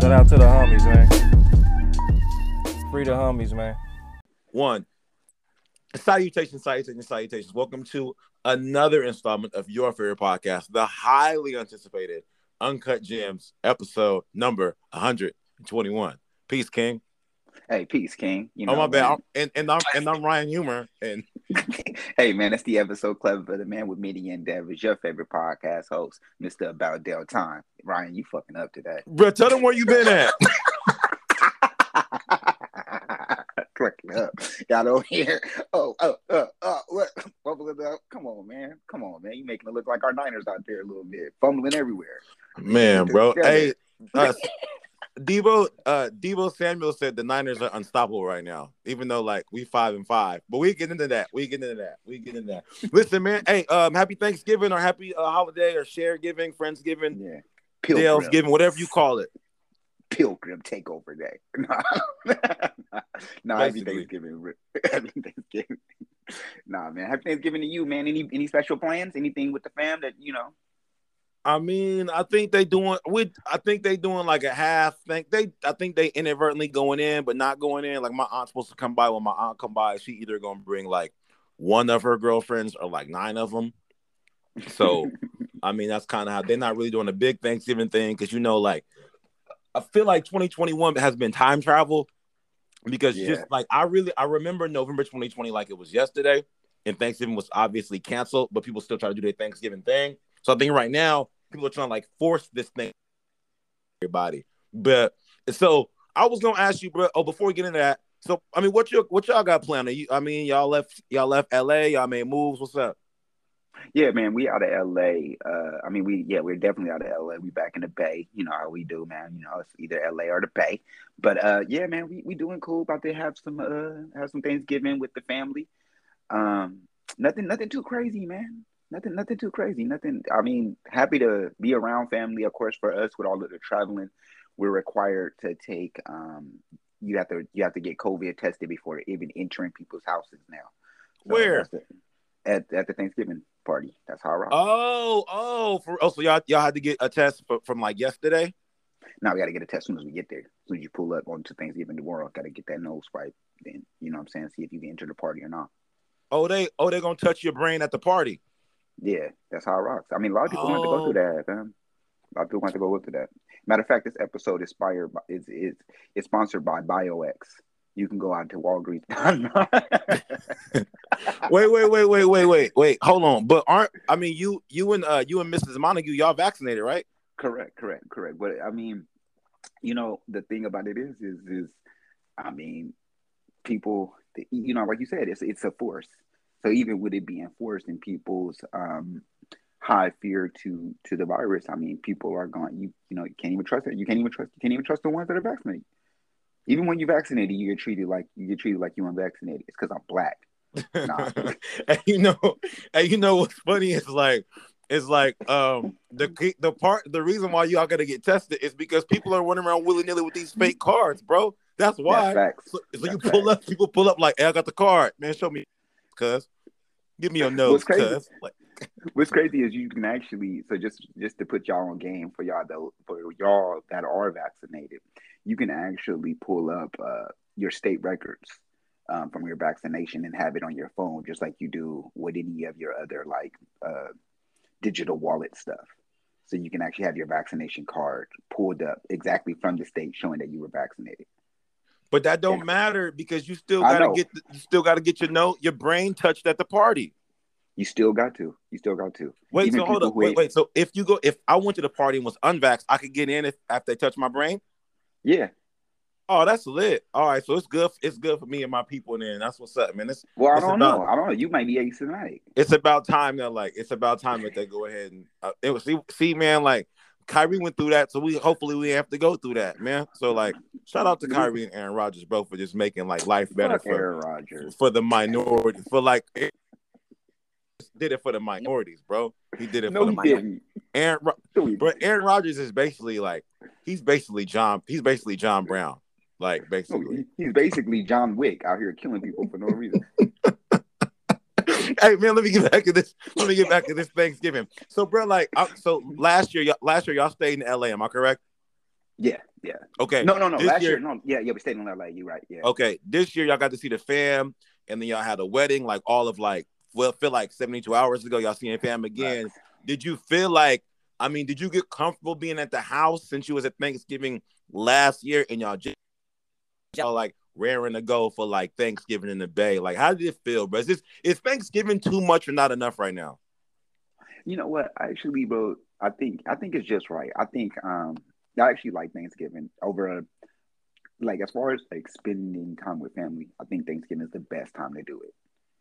Shout out to the homies, man. Free the homies, man. One. Salutations, salutations, salutations. Welcome to another installment of your favorite podcast, the highly anticipated Uncut Gems episode number 121. Peace, King. Hey, peace, King. You oh, know, oh my bad. I'm, and, and I'm and I'm Ryan Humor. And hey, man, that's the episode clever for the man with many endeavors. Your favorite podcast host, Mister About Del Time. Ryan, you fucking up today, bro. Tell them where you been at. Cracking up, got over here. Oh, oh, oh, oh, what? Come on, man. Come on, man. You making it look like our Niners out there a little bit, fumbling everywhere. Man, bro. Hey, Deebo, uh, Deebo Samuel said the Niners are unstoppable right now, even though like we five and five. But we get into that. We get into that. We get into that. Listen, man. Hey, um, happy Thanksgiving or happy uh, holiday or share giving, friendsgiving, yeah, Dell's giving, whatever you call it. Pilgrim takeover day. no, happy Thanksgiving. Happy Thanksgiving. nah, man. Happy Thanksgiving to you, man. Any any special plans? Anything with the fam that you know? I mean, I think they doing with I think they doing like a half thing. They I think they inadvertently going in, but not going in. Like my aunt's supposed to come by. When my aunt come by, she either gonna bring like one of her girlfriends or like nine of them. So, I mean, that's kind of how they're not really doing a big Thanksgiving thing because you know, like I feel like 2021 has been time travel because yeah. just like I really I remember November 2020 like it was yesterday, and Thanksgiving was obviously canceled, but people still try to do their Thanksgiving thing. So I think right now people are trying to like force this thing everybody. But so I was gonna ask you, bro. Oh, before we get into that, so I mean, what you what y'all got planned? You, I mean, y'all left y'all left LA. Y'all made moves. What's up? Yeah, man, we out of LA. Uh, I mean, we yeah, we're definitely out of LA. We back in the Bay. You know how we do, man. You know, it's either LA or the Bay. But uh, yeah, man, we we doing cool. About to have some uh have some Thanksgiving with the family. Um, nothing nothing too crazy, man nothing nothing too crazy nothing i mean happy to be around family of course for us with all of the traveling. We're required to take um you have to you have to get covid tested before even entering people's houses now. So where? the, at, at the thanksgiving party. That's how I rock. oh oh for oh so y'all y'all had to get a test for, from like yesterday? Now we got to get a test as soon as we get there. As soon as you pull up onto thanksgiving tomorrow got to get that nose swipe then you know what i'm saying see if you can enter the party or not. Oh they oh they're gonna touch your brain at the party yeah, that's how it rocks. I mean, a lot of people oh. want to go through that, man. A lot of people want to go through that. Matter of fact, this episode is inspired by, is is is sponsored by BioX. You can go out to Walgreens. wait, wait, wait, wait, wait, wait, wait. Hold on. But aren't I mean you you and uh you and Mrs. Montague, y'all vaccinated, right? Correct, correct, correct. But I mean, you know, the thing about it is, is, is, I mean, people, you know, like you said, it's it's a force. So even with it being enforced in people's um, high fear to to the virus, I mean, people are going. You you know you can't even trust it. You can't even trust. You can't even trust the ones that are vaccinated. Even when you're vaccinated, you get treated like you get treated like you're unvaccinated. It's because I'm black. Nah. and you know, and you know what's funny is like it's like um the the part the reason why y'all gotta get tested is because people are running around willy nilly with these fake cards, bro. That's why. facts. So, so That's you pull facts. up, people pull up like, hey, I got the card. Man, show me, cuz. Give me your nose, What's crazy- cuz. What's crazy is you can actually so just just to put y'all on game for y'all though for y'all that are vaccinated, you can actually pull up uh, your state records um, from your vaccination and have it on your phone, just like you do with any of your other like uh, digital wallet stuff. So you can actually have your vaccination card pulled up exactly from the state showing that you were vaccinated. But that don't matter because you still gotta get the, you still gotta get your note, your brain touched at the party. You still got to. You still got to. Wait, Even so hold up. Wait, ain't- wait. So if you go, if I went to the party and was unvaxxed, I could get in if after they touch my brain. Yeah. Oh, that's lit. All right, so it's good. It's good for me and my people. Then that's what's up, man. It's Well, I It's don't about- know. I don't know. You might be asymptomatic. it's about time that like it's about time that they go ahead and uh, it was see see man like Kyrie went through that, so we hopefully we have to go through that, man. So like shout out to mm-hmm. Kyrie and Aaron Rodgers, bro, for just making like life better Fuck for Aaron Rodgers. for the minority for like it did it for the minorities, bro. He did it No, for the minorities. Aaron, Ro- No, he bro, didn't. Aaron Rodgers is basically like he's basically John. He's basically John Brown, like basically. he's basically John Wick out here killing people for no reason. hey man, let me get back to this. Let me get back to this Thanksgiving. So, bro, like, I, so last year, y'all, last year y'all stayed in L.A. Am I correct? Yeah, yeah. Okay. No, no, no. This Last year, year- no. Yeah, yeah. We stayed in LA. You right? Yeah. Okay. This year y'all got to see the fam, and then y'all had a wedding. Like all of like, well, feel like seventy two hours ago, y'all seeing fam again. Did you feel like? I mean, did you get comfortable being at the house since you was at Thanksgiving last year, and y'all just y'all like raring to go for like Thanksgiving in the Bay? Like, how did it feel, bro? Is this is Thanksgiving too much or not enough right now? You know what? Actually, bro, I think I think it's just right. I think um I actually like Thanksgiving over like as far as like spending time with family. I think Thanksgiving is the best time to do it.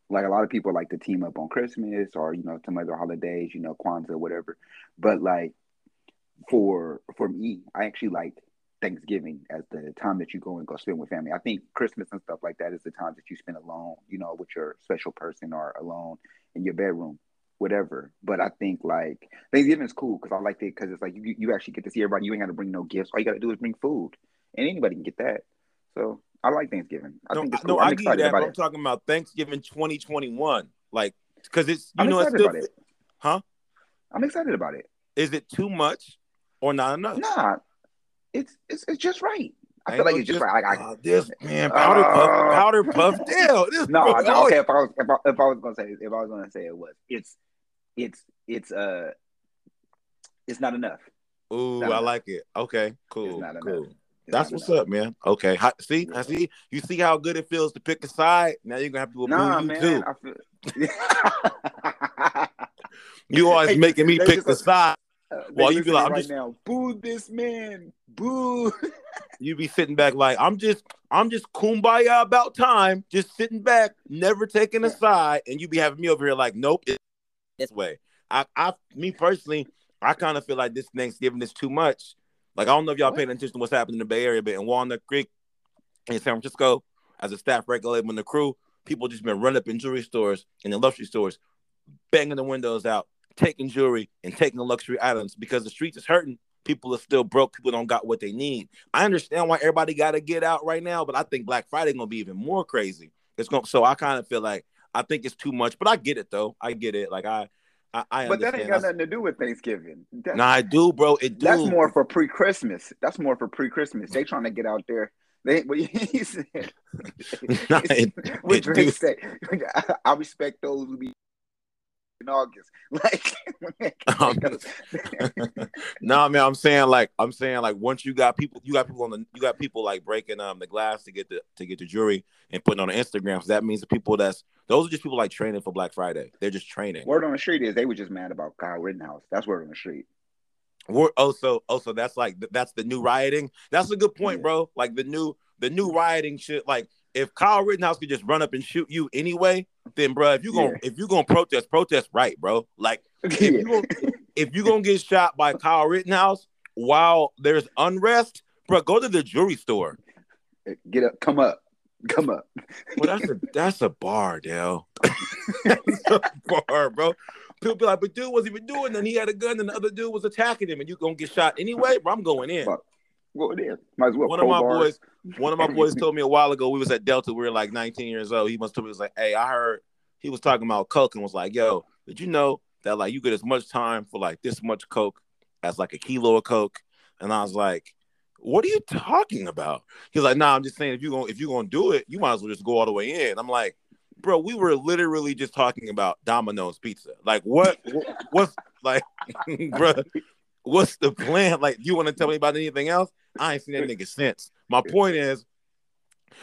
Like a lot of people like to team up on Christmas or you know some other holidays, you know Kwanzaa, whatever. But like for for me, I actually like Thanksgiving as the time that you go and go spend with family. I think Christmas and stuff like that is the time that you spend alone, you know, with your special person or alone in your bedroom, whatever. But I think like Thanksgiving is cool because I like it because it's like you, you actually get to see everybody. You ain't got to bring no gifts. All you got to do is bring food, and anybody can get that. So I like Thanksgiving. I no, think it's no, cool. I'm I get excited that, but I'm talking about Thanksgiving 2021. Like, because it's you I'm know it's still, it. huh? I'm excited about it. Is it too much or not enough? Nah, it's it's, it's just right. I feel like it's just right. Like, I, Oh, this man, powder puff, Uh, powder puff, deal. This no, no, okay. If I was if I, if I was gonna say if I was gonna say it was it's it's it's uh it's not enough. Ooh, not I enough. like it. Okay, cool, not cool. That's what's enough. up, man. Okay, Hi- see, I see. You see how good it feels to pick a side. Now you're gonna have to Nah, man. too. Feel. You always making me pick the side. Uh, Well, you be like, I'm right just- now. Boo this man. Boo. You be sitting back like I'm just, I'm just kumbaya about time, just sitting back, never taking a side, and you be having me over here like, nope, it's this way. I, I, me personally, I kind of feel like this Thanksgiving is too much. Like I don't know if y'all What? paying attention to what's happening in the Bay Area, but in Walnut Creek, in San Francisco, as a staff regulator in the crew, people just been running up in jewelry stores and in luxury stores, banging the windows out, taking jewelry and taking luxury items because the streets is hurting. People are still broke. People don't got what they need. I understand why everybody got to get out right now, but I think Black Friday gonna be even more crazy. It's going so I kind of feel like I think it's too much, but I get it though. I get it. Like I, I, I But that ain't got nothing to do with Thanksgiving. That- Nah, I do, bro. It do. That's more for pre-Christmas. That's more for pre-Christmas. They trying to get out there. They what he said. Nah, it- what it Drake do. said. I respect those who be in August. Like Um, nah, man. I'm saying like I'm saying like once you got people, you got people on the, you got people like breaking um the glass to get the to get the jury and putting on Instagram. So that means the people that's those are just people like training for Black Friday. They're just training. word on the street is they were just mad about Kyle Rittenhouse. That's word on the street. We're also also that's like that's the new rioting. That's a good point, Yeah. bro. Like the new the new rioting shit. Like if Kyle Rittenhouse could just run up and shoot you anyway, then bro, if you gonna Yeah. if you gonna protest, protest right, bro. Like if Yeah. you gonna, if you gonna get shot by Kyle Rittenhouse while there's unrest, bro, go to the jewelry store. Get up, come up, come up. Well, that's a that's a bar, Dell. that's a bar, bro. People be like, but dude was even doing, and he had a gun, and the other dude was attacking him, and you gonna get shot anyway, bro. I'm going in. Fuck. Go there. Might as well. One of my bars. boys, one of my boys told me a while ago. We was at Delta. We were like 19 years old. He must have was like, "Hey, I heard he was talking about coke and was like, yo, did you know that like you get as much time for like this much coke as like a kilo of coke?" And I was like, "What are you talking about?" He's like, "Nah, I'm just saying if you going if you gonna do it, you might as well just go all the way in." I'm like, "Bro, we were literally just talking about Domino's pizza. Like, what? what's like, bro?" What's the plan? Like, you want to tell me about anything else? I ain't seen that nigga since. My point is,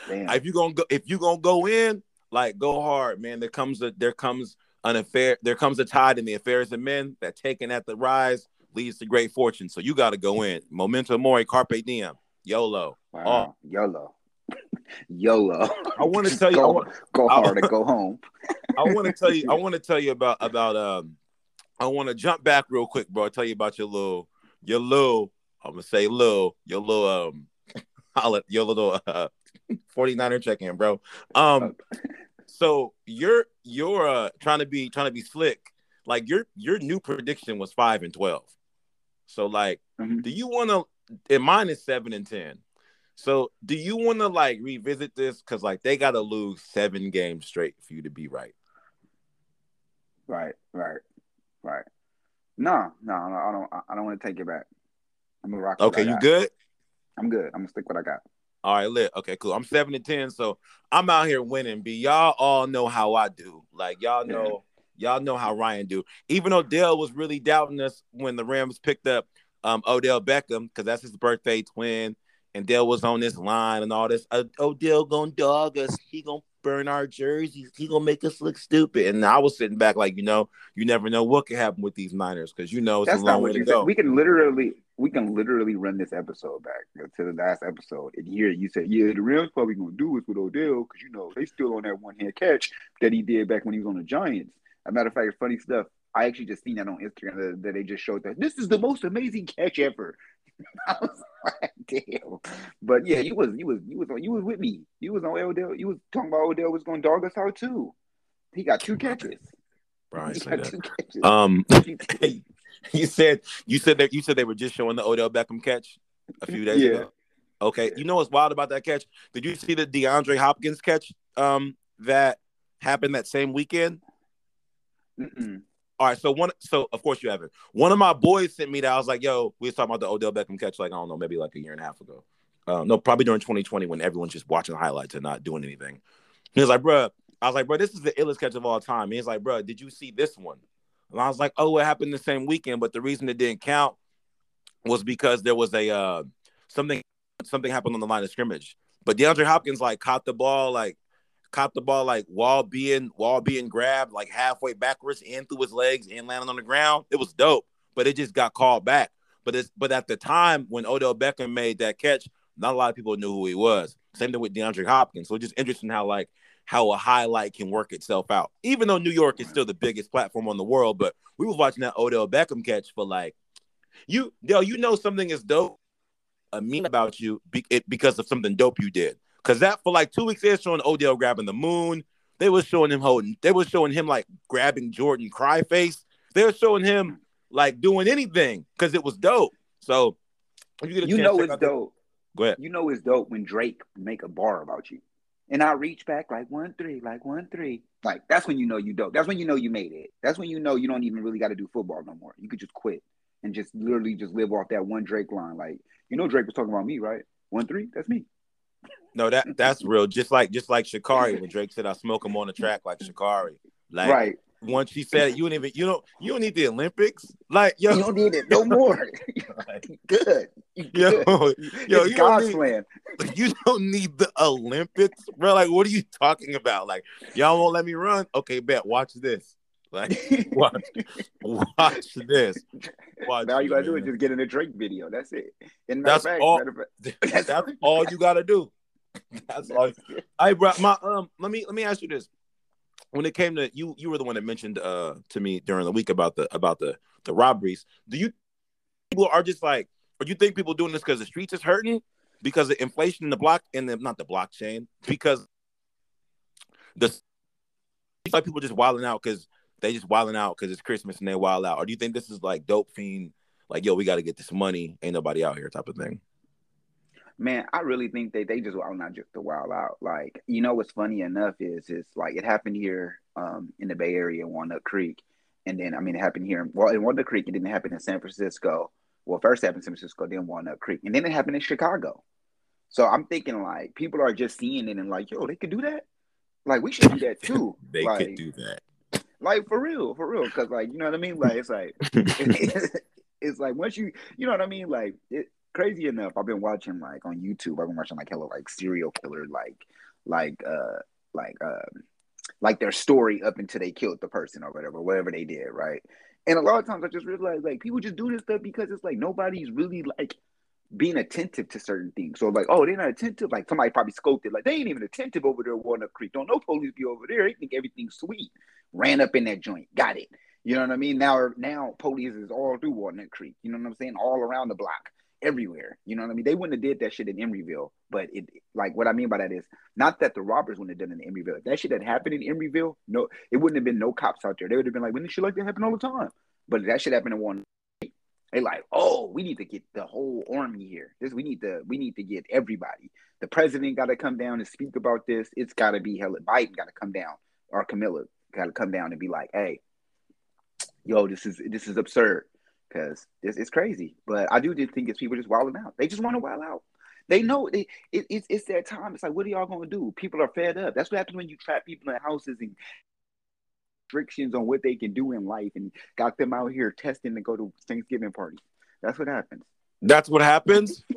Damn. if you gonna go, if you gonna go in, like go hard, man. There comes a there comes an affair. There comes a tide in the affairs of men that taken at the rise leads to great fortune. So you got to go in. Memento mori, carpe diem, YOLO. Wow. YOLO. YOLO. I want to tell you. I go, want, go I- hard and go home. I want to tell you. I want to tell you about about um. I want to jump back real quick, bro. I'll tell you about your little your little. I'm gonna say little your little um. Your little uh, 49er check in, bro. Um. so you're you're uh trying to be trying to be slick. Like your your new prediction was five and twelve. So like, Mhm. do you want to? And mine is seven and ten. So do you want to like revisit this? Because like they got to lose seven games straight for you to be right. Right, right, right. No, no, I don't. I- don't want to take it back. I'm gonna rock. Okay, you good? I'm good. I'm gonna stick what I got. All right, lit. Okay, cool. I'm seven and ten, so I'm out here winning. B, y'all all know how I do. Like y'all know, y'all know how Ryan do. Even though Odell was really doubting us when the Rams picked up um Odell Beckham because that's his birthday twin, and Dell was on this line and all this. Uh, Odell gonna dog us. He gonna burn our jerseys. He gonna make us look stupid. And I was sitting back like, you know, you never know what could happen with these Niners because you know it's That's a long way to go. said. We can literally, we can literally run this episode back to the last episode and hear you say, "Yeah, the Rams probably gonna do this with Odell because you know they still on that one hand catch that he did back when he was on the Giants." As a matter of fact, funny stuff. I actually just seen that on Instagram that, that they just showed that this is the most amazing catch ever. I was like, damn. But yeah, you was you was you was on you was with me. You was on Odell. You was talking about Odell was gonna dog us out too. He got two catches. Brian He said got that. two catches. Um, you said you said that you said they were just showing the Odell Beckham catch a few days Yeah. ago. Okay, you know what's wild about that catch? Did you see the DeAndre Hopkins catch um that happened that same weekend? Mm-mm. All right, so one, so of course you haven't. One of my boys sent me that. I was like, "Yo, we was talking about the Odell Beckham catch, like I don't know, maybe like a year and a half ago. Uh, no, probably during 2020 when everyone's just watching highlights and not doing anything." He was like, "Bro," I was like, "Bro, this is the illest catch of all time." He's like, "Bro, did you see this one?" And I was like, "Oh, it happened the same weekend, but the reason it didn't count was because there was a uh, something something happened on the line of scrimmage. But DeAndre Hopkins like caught the ball like caught the ball like while being while being grabbed like halfway backwards and through his legs and landing on the ground. It was dope, but it just got called back. But it's but at the time when Odell Beckham made that catch, not a lot of people knew who he was. Same thing with DeAndre Hopkins. So it's just interesting how like how a highlight can work itself out. Even though New York is still the biggest platform on the world, but we was watching that Odell Beckham catch for like you, Dell, you know something is dope, a mean about you be, it, because of something dope you did. Because that for like two weeks, they were showing Odell grabbing the moon. They were showing him holding. They were showing him like grabbing Jordan cry face. They were showing him like doing anything because it was dope. So you get a You know it's that- dope. Go ahead. You know it's dope when Drake make a bar about you. And I reach back like one three, like one three. Like that's when you know you dope. That's when you know you made it. That's when you know you don't even really got to do football no more. You could just quit and just literally just live off that one Drake line. Like you know Drake was talking about me, right? One three, that's me. No, that that's real. Just like just like Sha'Carri when Drake said I smoke him on the track like Sha'Carri. Like right. once she said it, you don't even you don't you don't need the Olympics. Like yo, You don't need it no more. good. You yo, yo, it's you don't God's need- plan. you don't need the Olympics, bro. Like, what are you talking about? Like, y'all won't let me run? Okay, bet. Watch this. Like, watch, watch this. Watch now you gotta do is just get in a Drake video. That's it. And That's fact, all- fact- That's, That's- all you gotta do. That's all. I brought my um. Let me let me ask you this. When it came to you, you were the one that mentioned uh to me during the week about the about the the robberies. Do you people are just like, or do you think people doing this because the streets is hurting because of inflation in the block and the not the blockchain because the like people just wilding out because they just wilding out because it's Christmas and they wild out, or do you think this is like dope fiend like yo we got to get this money ain't nobody out here type of thing? Man, I really think they they just well not just the wild out. Like, you know what's funny enough is is like it happened here um in the Bay Area, Walnut Creek, and then I mean it happened here well in Walnut Creek, it didn't happen in San Francisco. Well, first happened in San Francisco, then Walnut Creek, and then it happened in Chicago. So I'm thinking like people are just seeing it and like, yo, they could do that. Like we should do that too. they like, could do that. Like for real, for real. Cause like you know what I mean. Like it's like it's like once you you know what I mean. Like it, crazy enough, I've been watching like on YouTube. I've been watching like hella like serial killer like like uh like um like their story up until they killed the person or whatever, whatever they did, right? And a lot of times I just realize like people just do this stuff because it's like nobody's really like being attentive to certain things. So like, oh, they're not attentive. Like somebody probably scoped it. Like they ain't even attentive over there, Walnut Creek. Don't know police be over there. They think everything's sweet. Ran up in that joint, got it. You know what I mean? Now, now police is all through Walnut Creek. You know what I'm saying? All around the block, everywhere. You know what I mean? They wouldn't have did that shit in Emeryville, but it like what I mean by that is not that the robbers wouldn't have done it in Emeryville. If that shit had happened in Emeryville, no, it wouldn't have been no cops out there. They would have been like, when this shit like that happen all the time. But that shit happened in one they like, oh, we need to get the whole army here. This we need to we need to get everybody. The president got to come down and speak about this. It's got to be hella. Biden got to come down, or Kamala got to come down and be like, hey, yo, this is this is absurd because this is crazy. But I do just think it's people just wilding out. They just want to wild out. They know they, it, it's it's their time. It's like, what are y'all gonna do? People are fed up. That's what happens when you trap people in houses and restrictions on what they can do in life and got them out here testing to go to Thanksgiving parties. That's what happens. That's what happens.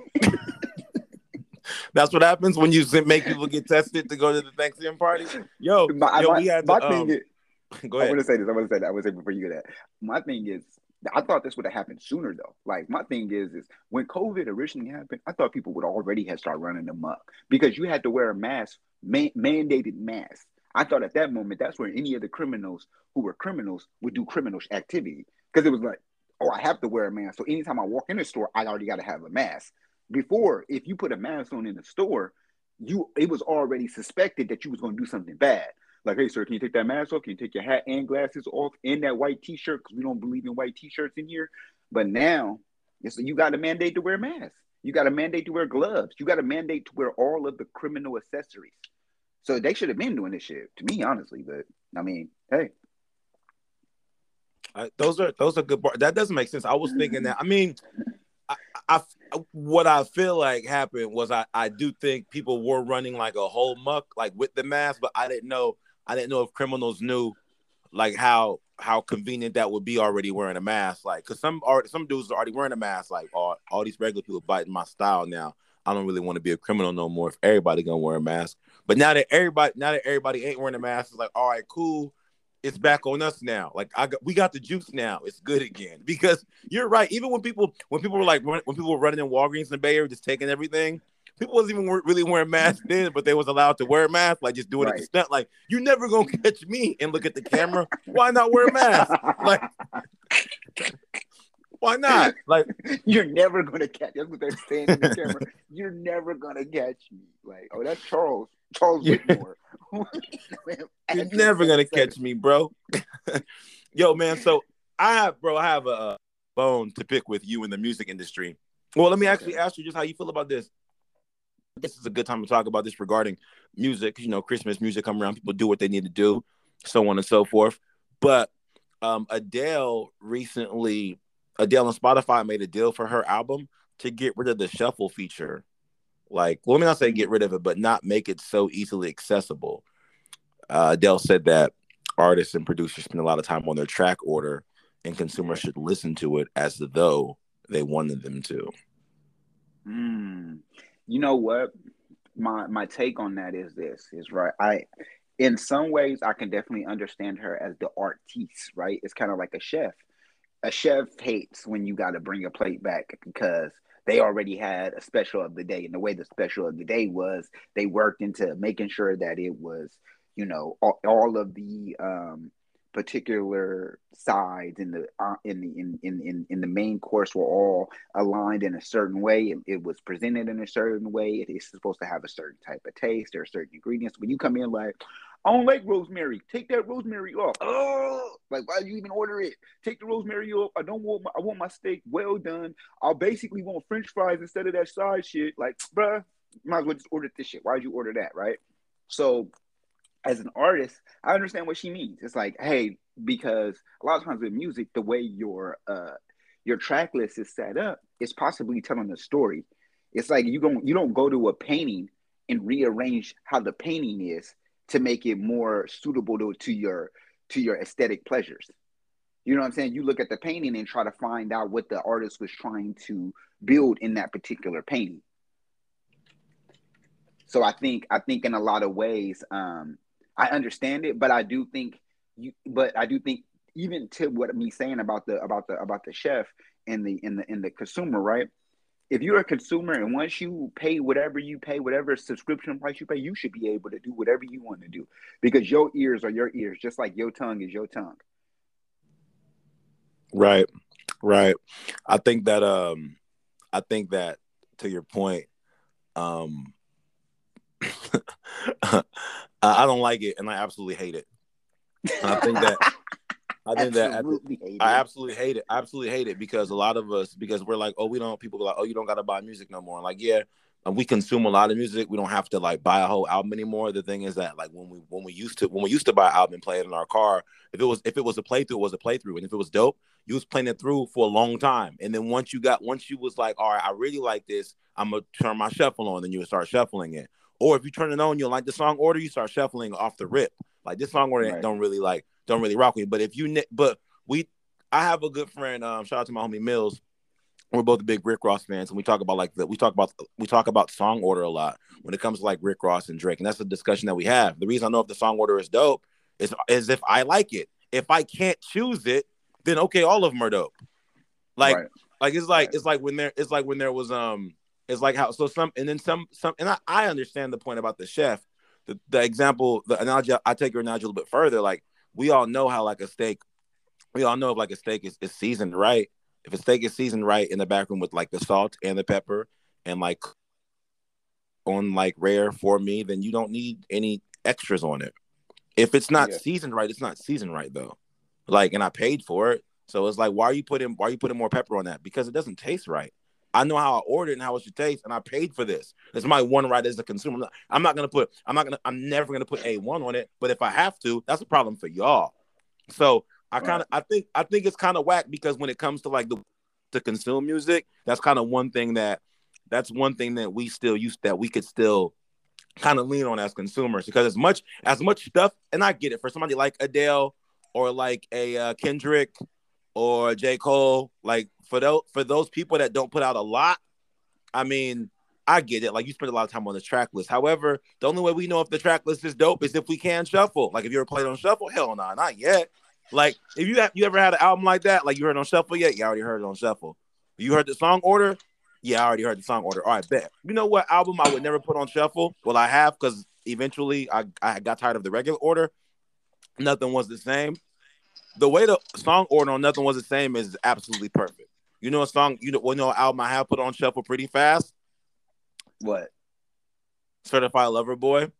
That's what happens when you make people get tested to go to the Thanksgiving party. Yo, my, yo, my, we had my to, thing um, is, go I ahead. want to say this. I want to say that. I want to say before you get that. My thing is, I thought this would have happened sooner though. Like my thing is, is when COVID originally happened, I thought people would already have started running amok because you had to wear a mask, man, mandated mask. I thought at that moment that's where any of the criminals who were criminals would do criminal activity because it was like, oh, I have to wear a mask. So anytime I walk in the store, I already got to have a mask. Before, if you put a mask on in the store, you it was already suspected that you was going to do something bad. Like, hey, sir, can you take that mask off? Can you take your hat and glasses off and that white T-shirt? Because we don't believe in white T-shirts in here. But now, you got a mandate to wear masks. You got a mandate to wear gloves. You got a mandate to wear all of the criminal accessories. So they should have been doing this shit, to me, honestly. But I mean, hey, Uh, those are those are good. That doesn't make sense. I was thinking that. I mean, I, I what I feel like happened was I I do think people were running like a whole muck like with the mask, but I didn't know I didn't know if criminals knew like how how convenient that would be already wearing a mask. Like, cause some are some dudes are already wearing a mask. Like, all all these regular people biting my style now. I don't really want to be a criminal no more if everybody gonna wear a mask. But now that everybody now that everybody ain't wearing a mask, it's like, all right, cool. It's back on us now. Like I got, we got the juice now. It's good again. Because you're right. Even when people when people were like when people were running in Walgreens in the Bay just taking everything, people wasn't even really wearing masks then, but they was allowed to wear a mask, like just doing it Right. to stunt. Like you never gonna catch me and look at the camera. Why not wear a mask? Like why not? Like you're never gonna catch. That's what they're saying in the camera. You're never gonna catch me. Like, oh, that's Charles. Charles Yeah. Whitmore. You're never gonna catch me, bro. Yo, man. So I have, bro, I have a bone to pick with you in the music industry. Well, let me actually ask you just how you feel about this. This is a good time to talk about this regarding music. You know, Christmas music come around, people do what they need to do, so on and so forth. But um, Adele recently, Adele on Spotify made a deal for her album to get rid of the shuffle feature. Like, well, let me not say get rid of it, but not make it so easily accessible. Uh, Adele said that artists and producers spend a lot of time on their track order, and consumers should listen to it as though they wanted them to. Mm. You know what? My my take on that is this is right. I in some ways I can definitely understand her as the artiste, right? It's kind of like a chef. A chef hates when you got to bring a plate back because they already had a special of the day, and the way the special of the day was, they worked into making sure that it was, you know, all, all of the um, particular sides in the uh, in the in, in in in the main course were all aligned in a certain way. It, it was presented in a certain way. It is supposed to have a certain type of taste or certain ingredients. When you come in like, I don't like rosemary. Take that rosemary off. Oh, like why you even order it? Take the rosemary off. I don't want my, I want my steak well done. I'll basically want French fries instead of that side shit. Like, bruh, might as well just order this shit. Why'd you order that, right? So, as an artist, I understand what she means. It's like, hey, because a lot of times with music, the way your uh your track list is set up is possibly telling a story. It's like you don't you don't go to a painting and rearrange how the painting is to make it more suitable to, to your to your aesthetic pleasures. You know what I'm saying? You look at the painting and try to find out what the artist was trying to build in that particular painting. So I think I think in a lot of ways, um, I understand it, but I do think you but I do think even to what me saying about the about the about the chef and the in the in the consumer, right? if you're a consumer and once you pay whatever you pay, whatever subscription price you pay, you should be able to do whatever you want to do because your ears are your ears, just like your tongue is your tongue. Right, right. I think that um, I think that to your point, um, I don't like it and I absolutely hate it. And I think that I think absolutely that I absolutely hate it. I absolutely hate it because a lot of us, because we're like, oh, we don't. People are like, oh, you don't got to buy music no more. And like, yeah, and we consume a lot of music. We don't have to like buy a whole album anymore. The thing is that like when we when we used to when we used to buy an album and play it in our car, if it was if it was a playthrough, it was a playthrough, and if it was dope, you was playing it through for a long time. And then once you got once you was like, all right, I really like this, I'm gonna turn my shuffle on. Then you would start shuffling it. Or if you turn it on, you'll like the song order, you start shuffling off the rip. Like this song order right. don't really like don't really rock with me. But if you, but we, I have a good friend. Um, shout out to my homie Mills. We're both big Rick Ross fans, and we talk about like that. We talk about we talk about song order a lot when it comes to like Rick Ross and Drake, and that's a discussion that we have. The reason I know if the song order is dope is is if I like it. If I can't choose it, then okay, all of them are dope. Like, right. like it's like right. it's like when there it's like when there was um it's like how so some and then some some and I, I understand the point about the chef. The, the example, the analogy I take your analogy a little bit further, like we all know how like a steak, we all know if like a steak is, is seasoned right. If a steak is seasoned right in the back room with like the salt and the pepper and like on like rare for me, then you don't need any extras on it. If it's not yeah. seasoned right, it's not seasoned right though. Like, and I paid for it. So it's like, why are you putting why are you putting more pepper on that? Because it doesn't taste right. I know how I ordered and how it should taste, and I paid for this. It's my one right as a consumer. I'm not, I'm not, gonna put, I'm not gonna, I'm never gonna put a one on it. But if I have to, that's a problem for y'all. So I kind of, I think, I think it's kind of whack because when it comes to like the to consume music, that's kind of one thing that, that's one thing that we still use that we could still kind of lean on as consumers because as much as much stuff, and I get it for somebody like Adele or like a uh, Kendrick or J Cole, like for those for those people that don't put out a lot, I mean, I get it. Like you spend a lot of time on the track list. However, the only way we know if the track list is dope is if we can shuffle. Like if you ever played on shuffle, hell no, nah, not yet. Like if you have you ever had an album like that, like you heard on shuffle yet? You already heard it on shuffle. You heard the song order? Yeah, I already heard the song order. All right, bet. You know what album I would never put on shuffle? Well, I have because eventually I, I got tired of the regular order. Nothing was the same. The way the song order on Nothing Was the Same is absolutely perfect. You know a song, you know, well, you know album I have put on shuffle pretty fast. What? Certified Lover Boy.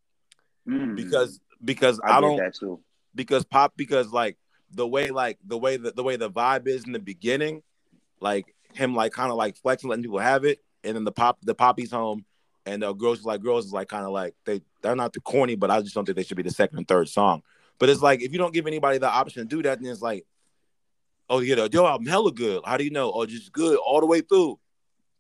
Mm. Because because I, I don't that too. because pop because like the way like the way the, the way the vibe is in the beginning, like him like kind of like flexing, letting people have it, and then the pop the poppy's home, and the girls like girls is like kind of like they they're not the corny, but I just don't think they should be the second and third song. But it's like if you don't give anybody the option to do that, then it's like Oh, yeah, the Joe album hella good. How do you know? Oh, just good all the way through.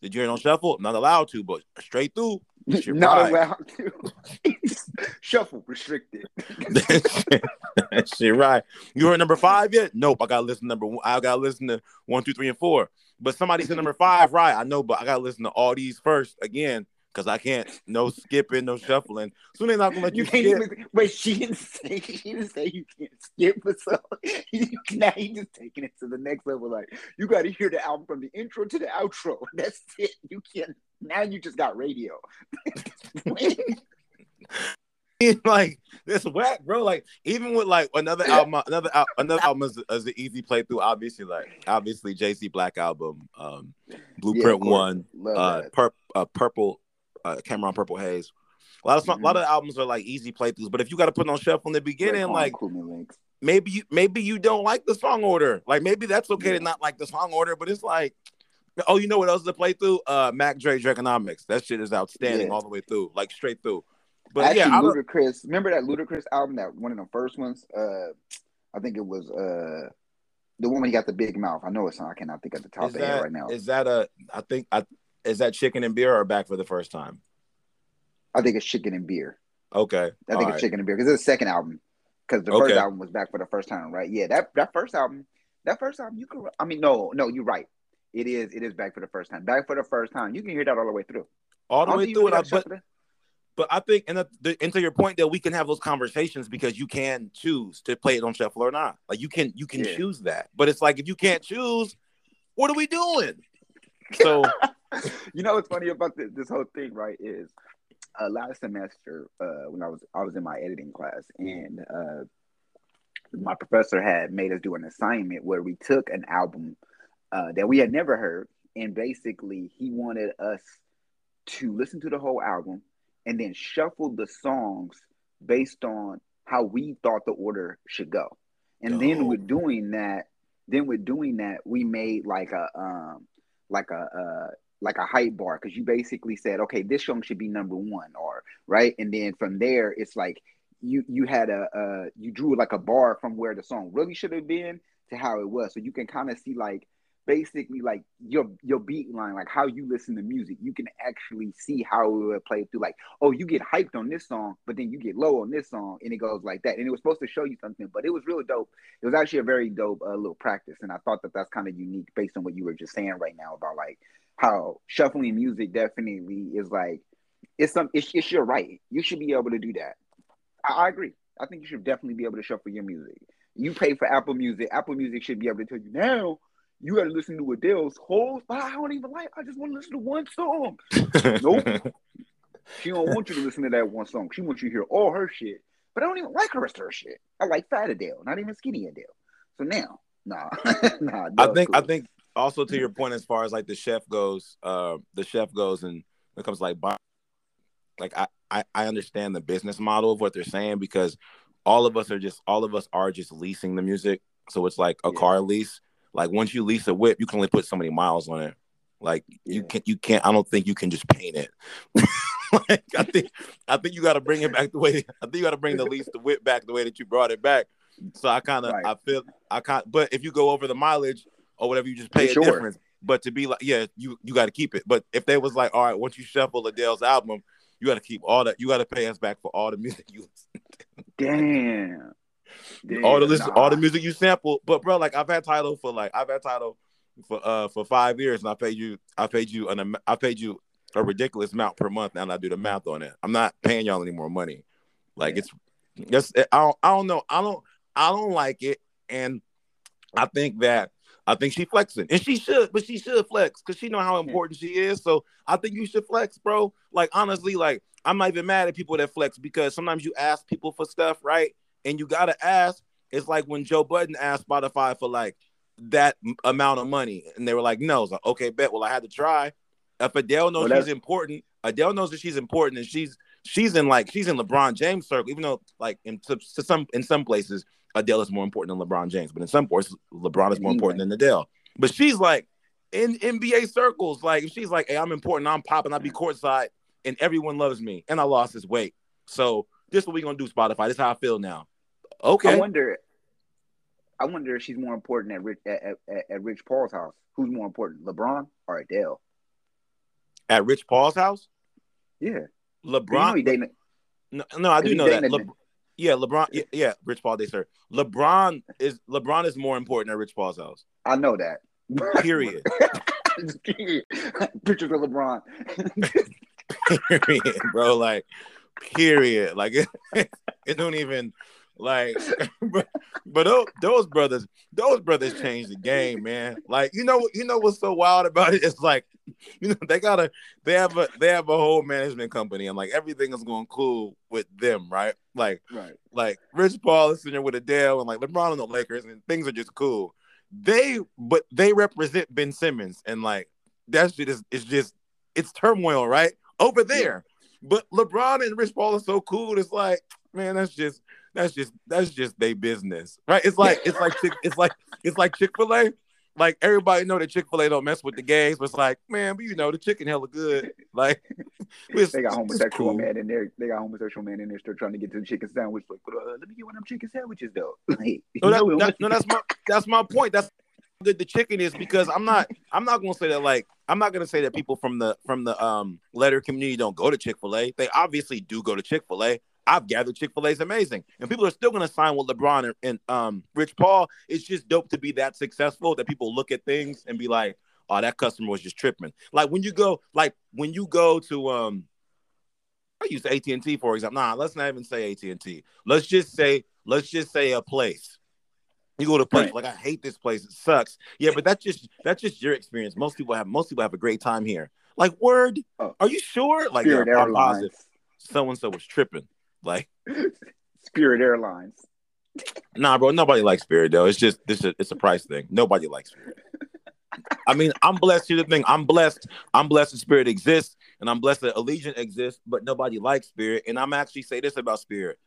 Did you hear it on shuffle? Not allowed to, but straight through. Not ride. allowed to. shuffle restricted. that, shit, right. You heard number five yet? Nope. I gotta listen to number one. I gotta listen to one, two, three, and four. But somebody said number five, right? I know, but I gotta listen to all these first again because I can't no skipping, no shuffling. Soon they're not gonna let you, you can't skip. Even, wait, she didn't say she didn't say you can't skip, but so you, now you just taking it to the next level. Like you got to hear the album from the intro to the outro. That's it. You can't. Now you just got radio. like this whack, bro. Like even with like another album, another another album is, is an easy playthrough. Obviously, like obviously Jay-Z Black album, um, Blueprint yeah, One, uh, pur- uh, Purple uh, Cam'ron Purple Haze A lot of song, a lot Mhm. of albums are like easy playthroughs, but if you got to put on shuffle in the beginning, like maybe you maybe you don't like the song order. Like maybe that's okay to not like the song order, but it's like, oh, you know what else to play through? Uh, Mac Dre Economics. That shit is outstanding Yeah. all the way through, like straight through. But Actually, yeah, I Ludacris. Remember that Ludacris album? That one of the first ones. Uh, I think it was uh, the one when he got the big mouth. I know it's not. I cannot think at the top of the head right now. is that a? I think I is that Chicken and Beer or Back for the first time? I think it's Chicken and Beer. Okay, I all think right. it's Chicken and Beer because it's the second album. Because the Okay. first album was back for the first time, right? Yeah, that that first album, that first album, you could. I mean, no, no, you're right. It is. It is back for the first time. Back for the first time. You can hear that all the way through. all the way through it. I, but. But I think, and, the, the, and to your point, that we can have those conversations because you can choose to play it on shuffle or not. Like you can, you can Yeah. choose that. But it's like if you can't choose, what are we doing? So you know what's funny about this, this whole thing, right? Is uh, last semester uh, when I was I was in my editing class, and uh, my professor had made us do an assignment where we took an album uh, that we had never heard, and basically he wanted us to listen to the whole album and then shuffle the songs based on how we thought the order should go. And then with doing that, then with doing that, we made like a um like a uh like a hype bar because you basically said, okay, this song should be number one, or right, and then from there, it's like you you had a uh you drew like a bar from where the song really should have been to how it was, so you can kind of see like basically like your your beat line, like how you listen to music. You can actually see how it would play through. Like, oh, you get hyped on this song, but then you get low on this song, and it goes like that. And it was supposed to show you something, but it was really dope. It was actually a very dope uh, little practice, and I thought that that's kind of unique based on what you were just saying right now about like how shuffling music definitely is like it's some it's, it's your right. You should be able to do that. I, I agree. I think you should definitely be able to shuffle your music. You pay for Apple Music. Apple Music should be able to tell you now. You got to listen to Adele's whole. I don't even like. I just want to listen to one song. Nope. She don't want you to listen to that one song. She wants you to hear all her shit. But I don't even like the rest of her shit. I like Fat Adele, not even Skinny Adele. So now, nah, nah. I think I think also to your point as far as like the chef goes, uh, the chef goes and when it comes to like like I, I I understand the business model of what they're saying because all of us are just all of us are just leasing the music. So it's like a Yeah. car lease. Like once you lease a whip, you can only put so many miles on it. Like you can't you can't I don't think you can just paint it. like I think I think you gotta bring it back the way I think you gotta bring the lease the whip back the way that you brought it back. So I kind of Right. I feel I can't but if you go over the mileage or whatever, you just pay Yeah, a difference. But to be like, yeah, you you got to keep it. But if they was like, all right, once you shuffle Adele's album, you got to keep all that. You got to pay us back for all the music you, Damn. Damn. all the listen, nah. all the music you sample. But bro, like I've had Tidal for like I've had Tidal for uh for five years, and I paid you I paid you an I paid you a ridiculous amount per month. Now and I do the math on it. I'm not paying y'all any more money. Like Yeah. it's just I don't I don't know I don't I don't like it, and I think that I think she flexing, and she should, but she should flex because she know how hmm. important she is. So I think you should flex, bro. Like honestly, like I'm not even mad at people that flex because sometimes you ask people for stuff, right? And you gotta ask. It's like when Joe Budden asked Spotify for like that amount of money, and they were like, "No." It's like, okay, bet. Well, I had to try. If Adele knows Well, she's important, Adele knows that she's important, and she's she's in like she's in LeBron James circle, even though like in to, to some in some places Adele is more important than LeBron James, but in some places LeBron is more important than Adele. But she's like in NBA circles, like she's like, hey, I'm important, I'm popping, I be courtside, and everyone loves me, and I lost this weight. So this is what we gonna do, Spotify. This is how I feel now. Okay. I wonder. I wonder if she's more important at Rich at, at, at Rich Paul's house. Who's more important, LeBron or Adele? At Rich Paul's house, Yeah, you LeBron. know he dating. no, no, I do know that. Le- yeah, LeBron. Yeah, yeah, Rich Paul. They sir. LeBron is LeBron is more important at Rich Paul's house. I know that. Period. Pictures of LeBron. period, bro. Like, period. Like, it, it don't even like. But, but those, those brothers, those brothers changed the game, man. Like, you know, you know what's so wild about it? It's like, you know, they got a, they have a, they have a whole management company, and like everything is going cool with them, right? Like, right. like Rich Paul is sitting there with Adele, and like LeBron and the Lakers, and things are just cool. They, but they represent Ben Simmons, and like that shit is, is just, it's turmoil, right? Over there. But LeBron and Rich Paul are so cool. It's like, man, that's just that's just that's just their business, right? It's like it's like Chick, it's like it's like Chick Fil A. Like everybody know that Chick Fil A don't mess with the gays, but it's like, man, but you know the chicken hella good. Like They got homosexual cool. man in there. They got homosexual man in there still trying to get to the chicken sandwich. Like, but, uh, let me get one of them chicken sandwiches though. Like, No, that, that- no, that's my that's my point. That's how good the chicken is because I'm not I'm not gonna say that like I'm not gonna say that people from the from the um letter community don't go to Chick Fil A. They obviously do go to Chick Fil A. I've gathered Chick Fil A is amazing, and people are still gonna sign with LeBron and, and um Rich Paul. It's just dope to be that successful that people look at things and be like, oh, that customer was just tripping. Like when you go like when you go to um. I use AT and T for example. Nah, let's not even say AT and T. Let's just say, let's just say a place. You go to a place Right. like I hate this place. It sucks. Yeah, but that's just that's just your experience. Most people have most people have a great time here. Like word, Oh. are you sure? Like Spirit yeah, I'm positive. So and so was tripping. Like Spirit Airlines. nah, bro. Nobody likes Spirit though. It's just this. is- It's a price thing. Nobody likes Spirit. I mean, I'm blessed. Here's the thing. I'm blessed. I'm blessed that Spirit exists, and I'm blessed that Allegiant exists. But nobody likes Spirit. And I'm actually say this about Spirit.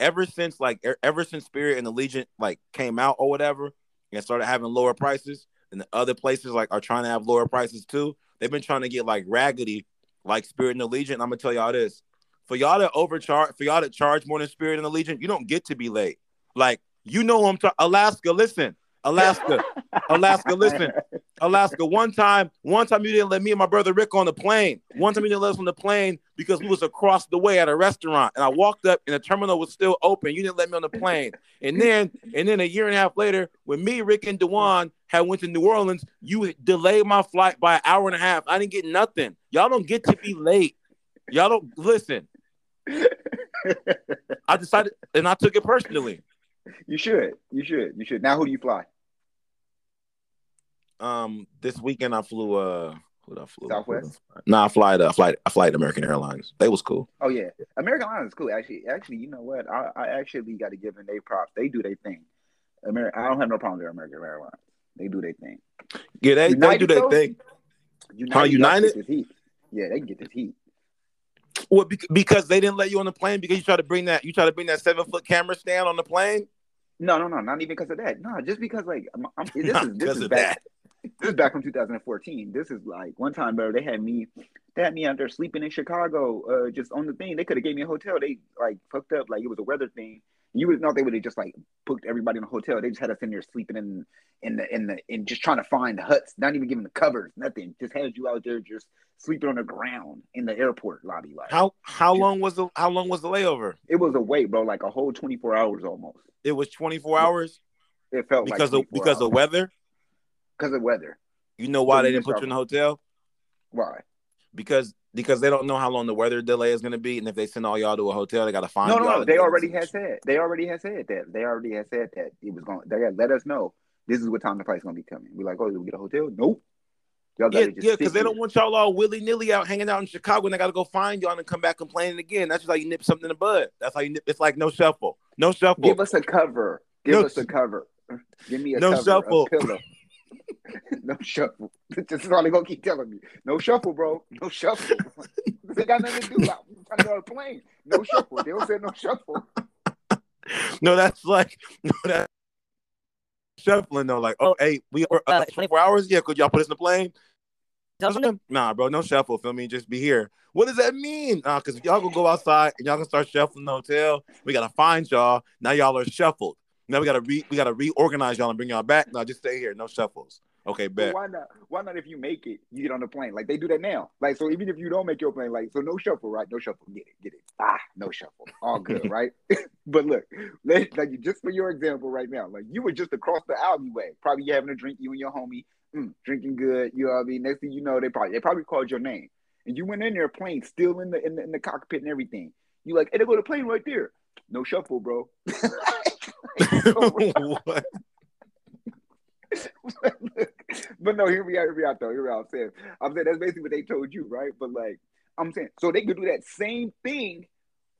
Ever since like e- ever since Spirit and Allegiant like came out or whatever, and started having lower prices, and the other places like are trying to have lower prices too. They've been trying to get like raggedy, like Spirit and Allegiant. I'm gonna tell y'all this: for y'all to overcharge, for y'all to charge more than Spirit and Allegiant, you don't get to be late. Like you know, I'm ta- Alaska. Listen, Alaska, Alaska. Listen, Alaska. One time, one time you didn't let me and my brother Rick on the plane. One time you didn't let us on the plane because we was across the way at a restaurant, and I walked up and the terminal was still open. You didn't let me on the plane, and then and then a year and a half later, when me, Rick, and Dewan had went to New Orleans, you delayed my flight by an hour and a half. I didn't get nothing. Y'all don't get to be late. Y'all don't listen. I decided, and I took it personally. you should. You should. You should. Now, who do you fly? Um, this weekend I flew. Uh, who did I flew? Southwest? Nah, I fly to I fly I fly to American Airlines. They was cool. Oh yeah, American Airlines is cool. Actually, actually, you know what? I, I actually got to give them their props. They do their thing. America, I don't have no problem with American Airlines. They do their thing. Yeah, they, they do their thing. United, y'all United? get this heat. Yeah, they can get this heat. Well, because they didn't let you on the plane because you try to bring that you try to bring that seven foot camera stand on the plane. No, no, no, not even because of that. No, just because like I'm, I'm, this Not is this is back. This is back from 2014. This is like one time, bro. They had me, they had me out there sleeping in Chicago, uh, just on the thing. They could have gave me a hotel. They like fucked up, like it was a weather thing. You would know they would have just like booked everybody in a hotel. They just had us in there sleeping in in the in the in just trying to find huts, not even giving the covers, nothing. Just had you out there just sleeping on the ground in the airport lobby. Like How how long was the how long was the layover? it was a wait, bro, like a whole 24 hours almost. It was twenty four hours It felt because like of because of weather. because of weather. You know why So they didn't put you in the hotel? Why? Because because they don't know how long the weather delay is going to be, and if they send all y'all to a hotel, they got to find. No, no, no. They already had said. They already had said that. They already had said that it was going. They had let us know this is what time the flight's going to be coming. We're like, oh, we get a hotel? Nope. Y'all Yeah, yeah, because they don't want y'all all willy nilly out hanging out in Chicago, and they got to go find y'all and come back complaining again. That's just how you nip something in the bud. That's how you nip. It's like no shuffle, no shuffle. give us a cover. Give No- us a cover. Give me a No cover, shuffle. a pillow. no shuffle. This is all they gonna keep telling me. No shuffle, bro. No shuffle. they got nothing to do. I'm trying to go on a plane. No shuffle. They don't say no shuffle. No, that's like no, that shuffling though. Like, oh, hey, we are uh, 24 hours. Yeah, could y'all put us in the plane? Nah, bro, no shuffle. Feel me? Just be here. What does that mean? Nah, because y'all gonna go outside and y'all gonna start shuffling the hotel. We gotta find y'all. Now y'all are shuffled. Now we gotta re we gotta reorganize y'all and bring y'all back. Now just stay here. No shuffles. Okay, But bet. why not? Why not if you make it, you get on the plane? Like they do that now. Like so, even if you don't make your plane, like so, no shuffle, right? No shuffle. Get it, get it. Ah, no shuffle. All good, right? but look, let, like just for your example, right now, like you were just across the alleyway, probably having a drink, you and your homie, mm, drinking good. You know what I mean? Next thing you know, they probably they probably called your name, and you went in there, plane still in the in the, in the cockpit and everything. You like, hey, they go to plane right there. No shuffle, bro. What? but no, here we are, here we are though. Here we are. I'm saying, I'm saying that's basically what they told you, right? But like, I'm saying, so they could do that same thing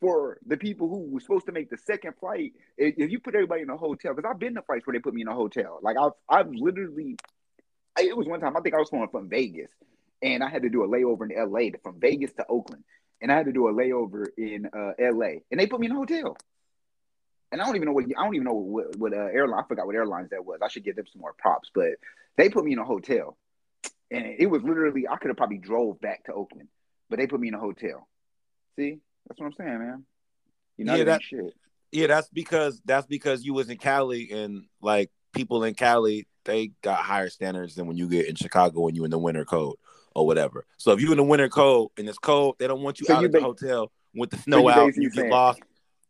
for the people who were supposed to make the second flight. If, if you put everybody in a hotel, because I've been to flights where they put me in a hotel. Like I've, I've literally, it was one time I think I was going from Vegas, and I had to do a layover in L.A. from Vegas to Oakland. and I had to do a layover in uh, L.A. and they put me in a hotel. And I don't even know what I don't even know what, what uh, airline. I forgot what airlines that was. I should give them some more props, but they put me in a hotel, and it was literally I could have probably drove back to Oakland, but they put me in a hotel. See, that's what I'm saying, man. You know Yeah, that- shit. Yeah, that's because that's because you was in Cali and like people in Cali, they got higher standards than when you get in Chicago when you in the winter cold or whatever. So if you in the winter cold and it's cold, they don't want you So out you of the hotel with the snow you out. You get saying- lost.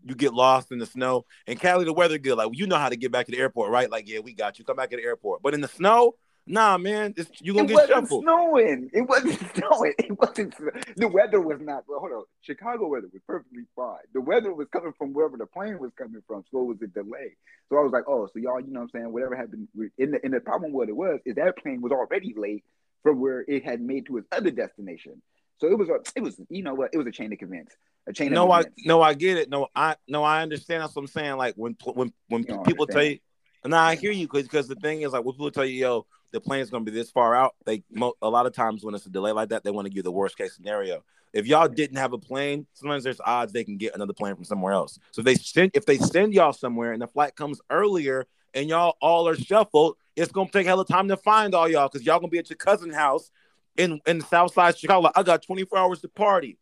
You get lost in the snow. And Cali, the weather good. Like you know how to get back to the airport, right? Like yeah, we got you. Come back to the airport. But in the snow, nah, man, it's, you gonna It get wasn't snowing. It wasn't snowing. It wasn't. The weather was not. Well, hold on. Chicago weather was perfectly fine. The weather was coming from wherever the plane was coming from, so it was a delay. So I was like, oh, so y'all, you know what I'm saying? Whatever happened in the in the problem, what it was is that plane was already late from where it had made to its other destination. So it was a, it was, you know what? It was a chain of events. A chain No, of I events. no, I get it. No, I no, I understand. That's what I'm saying. Like when when when You people tell you, nah, I hear you because because the thing is like when people tell you, yo, the plane's gonna be this far out. They mo- a lot of times when it's a delay like that, they want to give you the worst case scenario. If y'all didn't have a plane, sometimes there's odds they can get another plane from somewhere else. So if they send if they send y'all somewhere and the flight comes earlier and y'all all are shuffled, it's gonna take hell of a time to find all y'all because y'all gonna be at your cousin's house in in the South Side Chicago. Like, I got 24 hours to party,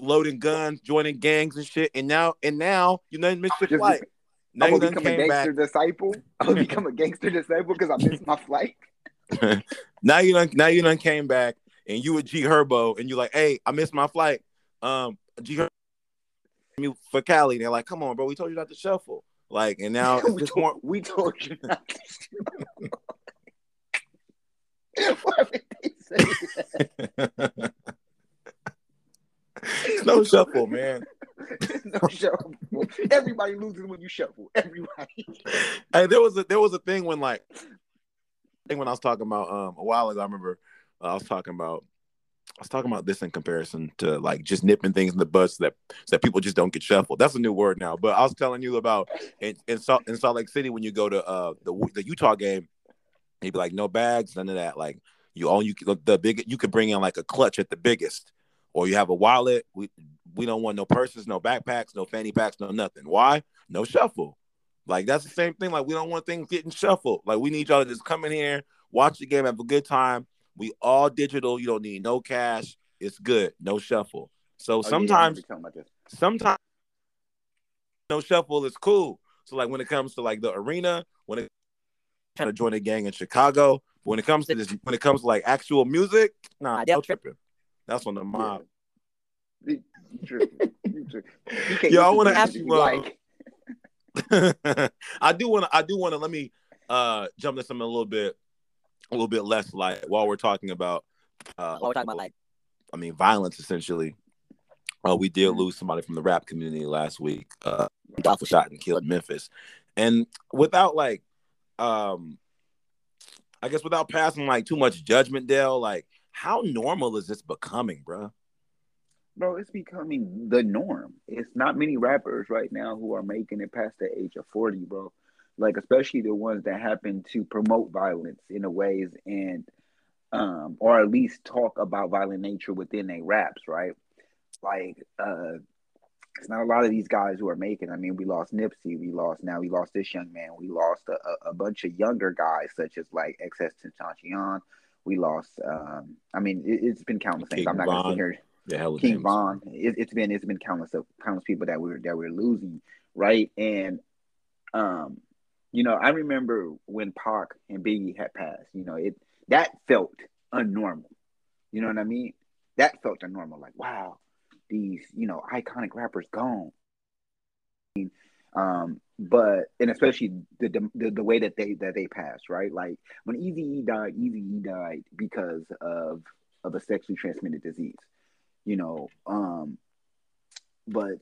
loading guns, joining gangs and shit. And now and now you done missed your Just flight. Now I'm you gonna become a came back. gangster disciple. I'm gonna become a gangster disciple because I missed my flight. now you done now you done came back and you with G Herbo and you like, hey, I missed my flight. Um, G Herbo me for Cali. They're like, come on, bro, we told you not to shuffle. Like, and now we, told, more. we told you not to. Why would they say that? no shuffle, man. no shuffle. Everybody loses when you shuffle. Everybody. Hey, there was a there was a thing when like thing when I was talking about um a while ago. I remember uh, I was talking about I was talking about this in comparison to like just nipping things in the bud so that so that people just don't get shuffled. That's a new word now. But I was telling you about in in Salt, in Salt Lake City when you go to uh the the Utah game, he'd be like no bags, none of that. Like you all you the big you could bring in like a clutch at the biggest, or you have a wallet. We we don't want no purses, no backpacks, no fanny packs, no nothing. Why? No shuffle. Like that's the same thing. Like we don't want things getting shuffled. Like we need y'all to just come in here, watch the game, have a good time. We all digital. You don't need no cash. It's good. No shuffle. So Oh, sometimes, talking sometimes no shuffle is cool. So like when it comes to like the arena, when it kind of join a gang in Chicago, but when it comes to this, when it comes to like actual music, nah, no tripping. That's on the mob. You- you tripping. You tripping. You can't Yo, I wanna ask music you, uh, like I do want to. I do want to. Let me uh jump to something a little bit, a little bit less light while we're talking about. Uh, While we're talking about like I mean, violence essentially. Uh, we did Mhm. lose somebody from the rap community last week. Uh, awful shot and killed in Memphis, and without like, um, I guess without passing like too much judgment, Dale. Like, how normal is this becoming, bro? bro, it's becoming the norm. It's not many rappers right now who are making it past the age of 40, bro. Like, especially the ones that happen to promote violence in a ways and, um, or at least talk about violent nature within their raps, right? Like, uh, it's not a lot of these guys who are making. I mean, we lost Nipsey, we lost now, we lost this young man, we lost a, a, bunch of younger guys such as like XS Tentacion. We lost. Um, I mean, it, it's been countless things. I'm not gonna Von. sit here The hell, King Von. It, it's been it's been countless of countless people that we're that we're losing, right? And um, you know, I remember when Pac and Biggie had passed. You know, it that felt unnormal. You know what I mean? That felt unnormal. Like, wow, these you know iconic rappers gone. Um, but and especially the, the the way that they that they passed, right? Like when Eazy died, Eazy died because of of a sexually transmitted disease you know. Um, but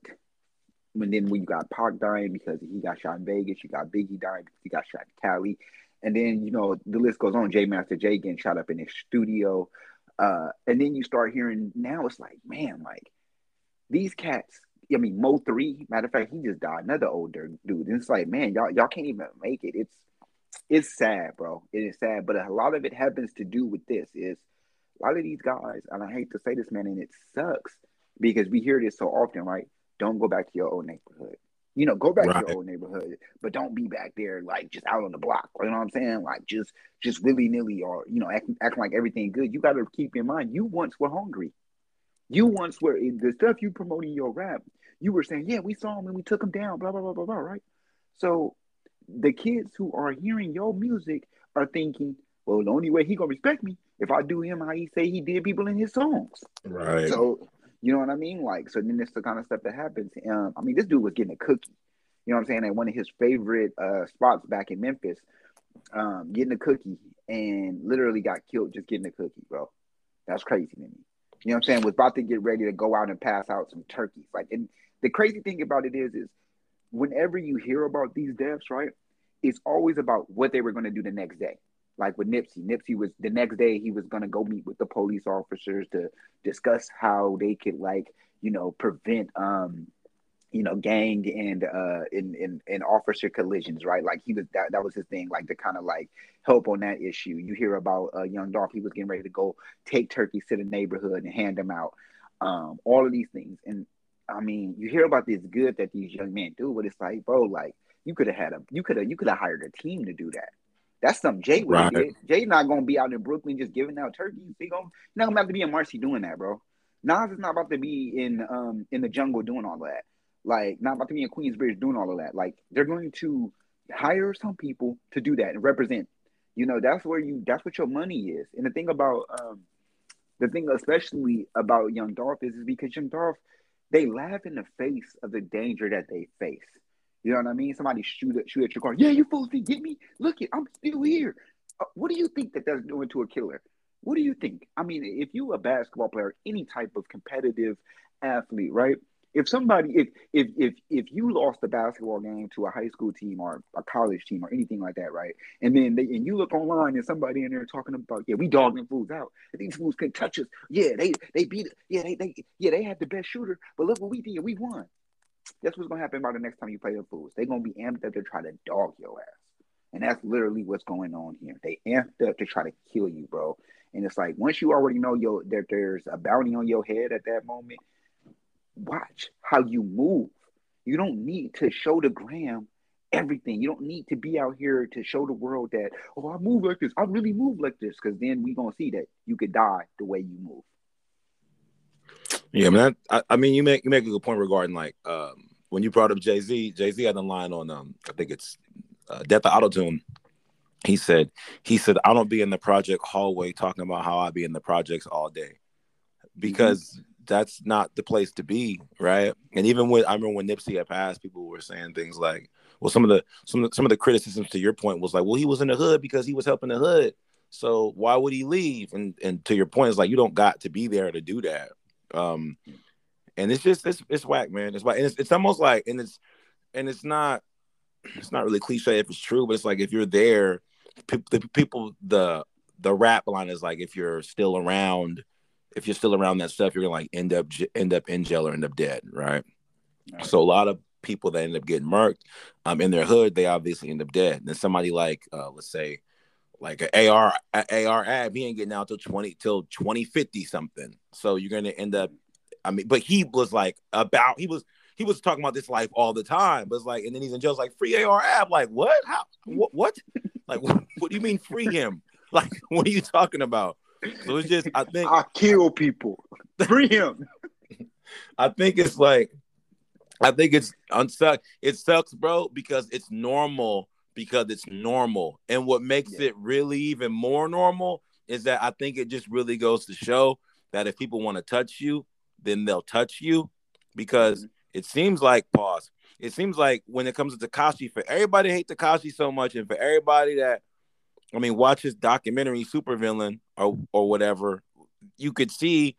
when then when you got Pac dying because he got shot in Vegas, you got Biggie dying because he got shot in Cali, and then you know the list goes on. Jam Master Jay getting shot up in his studio, uh, and then you start hearing now it's like man, like these cats. I mean, Mo3. Matter of fact, he just died. Another older dude. And it's like, man, y'all y'all can't even make it. It's it's sad, bro. It is sad. But a lot of it happens to do with this. Is a lot of these guys, and I hate to say this, man, and it sucks. because we hear this so often, right? Don't go back to your old neighborhood. You know, go back Right. to your old neighborhood, but don't be back there like just out on the block. You know what I'm saying? Like just just willy nilly or you know acting, acting like everything good. You got to keep in mind you once were hungry. You once were the stuff you promoting your rap. You were saying, yeah, we saw him and we took him down. Blah blah blah blah blah. Right? So the kids who are hearing your music are thinking, well, the only way he gonna respect me if I do him how he say he did people in his songs. Right. So you know what I mean? Like, so then it's the kind of stuff that happens. Um, I mean, this dude was getting a cookie. You know what I'm saying? At one of his favorite uh, spots back in Memphis, um, getting a cookie and literally got killed just getting a cookie, bro. That's crazy to me. You know what I'm saying? Was about to get ready to go out and pass out some turkeys. Like, and the crazy thing about it is, is whenever you hear about these deaths, right? It's always about what they were going to do the next day. Like with Nipsey, Nipsey was the next day he was going to go meet with the police officers to discuss how they could like you know prevent um you know gang and uh in in, in officer collisions right like he was that, that was his thing like to kind of like help on that issue you hear about uh young Dolph he was getting ready to go take turkeys to the neighborhood and hand them out um all of these things and i mean you hear about this good that these young men do but it's like bro like you could have had a you could have you could have hired a team to do that that's something Jay would Right. did. Jay not gonna be out in Brooklyn just giving out turkeys. He gonna not gonna have to be in Marcy doing that, bro. Nas is not about to be in um in the jungle doing all that. Like not about to be in Queensbridge doing all of that. Like they're going to hire some people to do that and represent. You know, that's where you that's what your money is. And the thing about um the thing especially about Young Dolph is, is because Young Dolph, they laugh in the face of the danger that they face. You know what I mean? Somebody shoot at shoot at your car. Yeah, you fools get me. Look it, I'm still here. Uh, what do you think that that's doing to a killer? What do you think? I mean, if you a basketball player, any type of competitive athlete, right? If somebody, if if if if you lost the basketball game to a high school team or a college team or anything like that, right? And then they, and you look online and somebody in there talking about, yeah, we dogging fools out. These fools can touch us. Yeah, they they beat. Yeah, they they yeah they had the best shooter, but look what we did. We won. That's what's gonna happen by the next time you play the fools. They're gonna be amped up to try to dog your ass. And that's literally what's going on here. They amped up to try to kill you, bro. And it's like once you already know your that there's a bounty on your head at that moment, watch how you move. You don't need to show the gram everything. You don't need to be out here to show the world that, oh, I move like this. I really move like this. Cause then we gonna see that you could die the way you move. Yeah, man. I, I mean, you make you make a good point regarding like um, when you brought up Jay Z. Jay Z had a line on um, I think it's uh, Death of Autotune. He said, he said, I don't be in the project hallway talking about how I be in the projects all day, because that's not the place to be, right? And even when I remember when Nipsey had passed, people were saying things like, well, some of the some of the, some of the criticisms to your point was like, well, he was in the hood because he was helping the hood, so why would he leave? And and to your point, it's like you don't got to be there to do that. Um, and it's just it's it's whack, man. It's whack. And it's it's almost like and it's and it's not it's not really cliche if it's true, but it's like if you're there, pe- the people the the rap line is like if you're still around, if you're still around that stuff, you're gonna like end up end up in jail or end up dead, right? Right. So a lot of people that end up getting murked um in their hood, they obviously end up dead. And then somebody like uh let's say like a AR a AR-Ab, he ain't getting out till 20 till 2050 something. So you're gonna end up I mean, but he was like about he was he was talking about this life all the time, but it's like and then he's in jail, like free AR-Ab, like what? How what what? Like what, what do you mean free him? Like what are you talking about? So it's just I think I kill people. Free him. I think it's like, I think it's unsuck. It sucks, bro, because it's normal. Because it's normal, and what makes Yeah. it really even more normal is that I think it just really goes to show that if people want to touch you, then they'll touch you. Because mm-hmm. it seems like pause. It seems like when it comes to Tekashi, for everybody hate Tekashi so much, and for everybody that, I mean, watch his documentary Supervillain or or whatever, you could see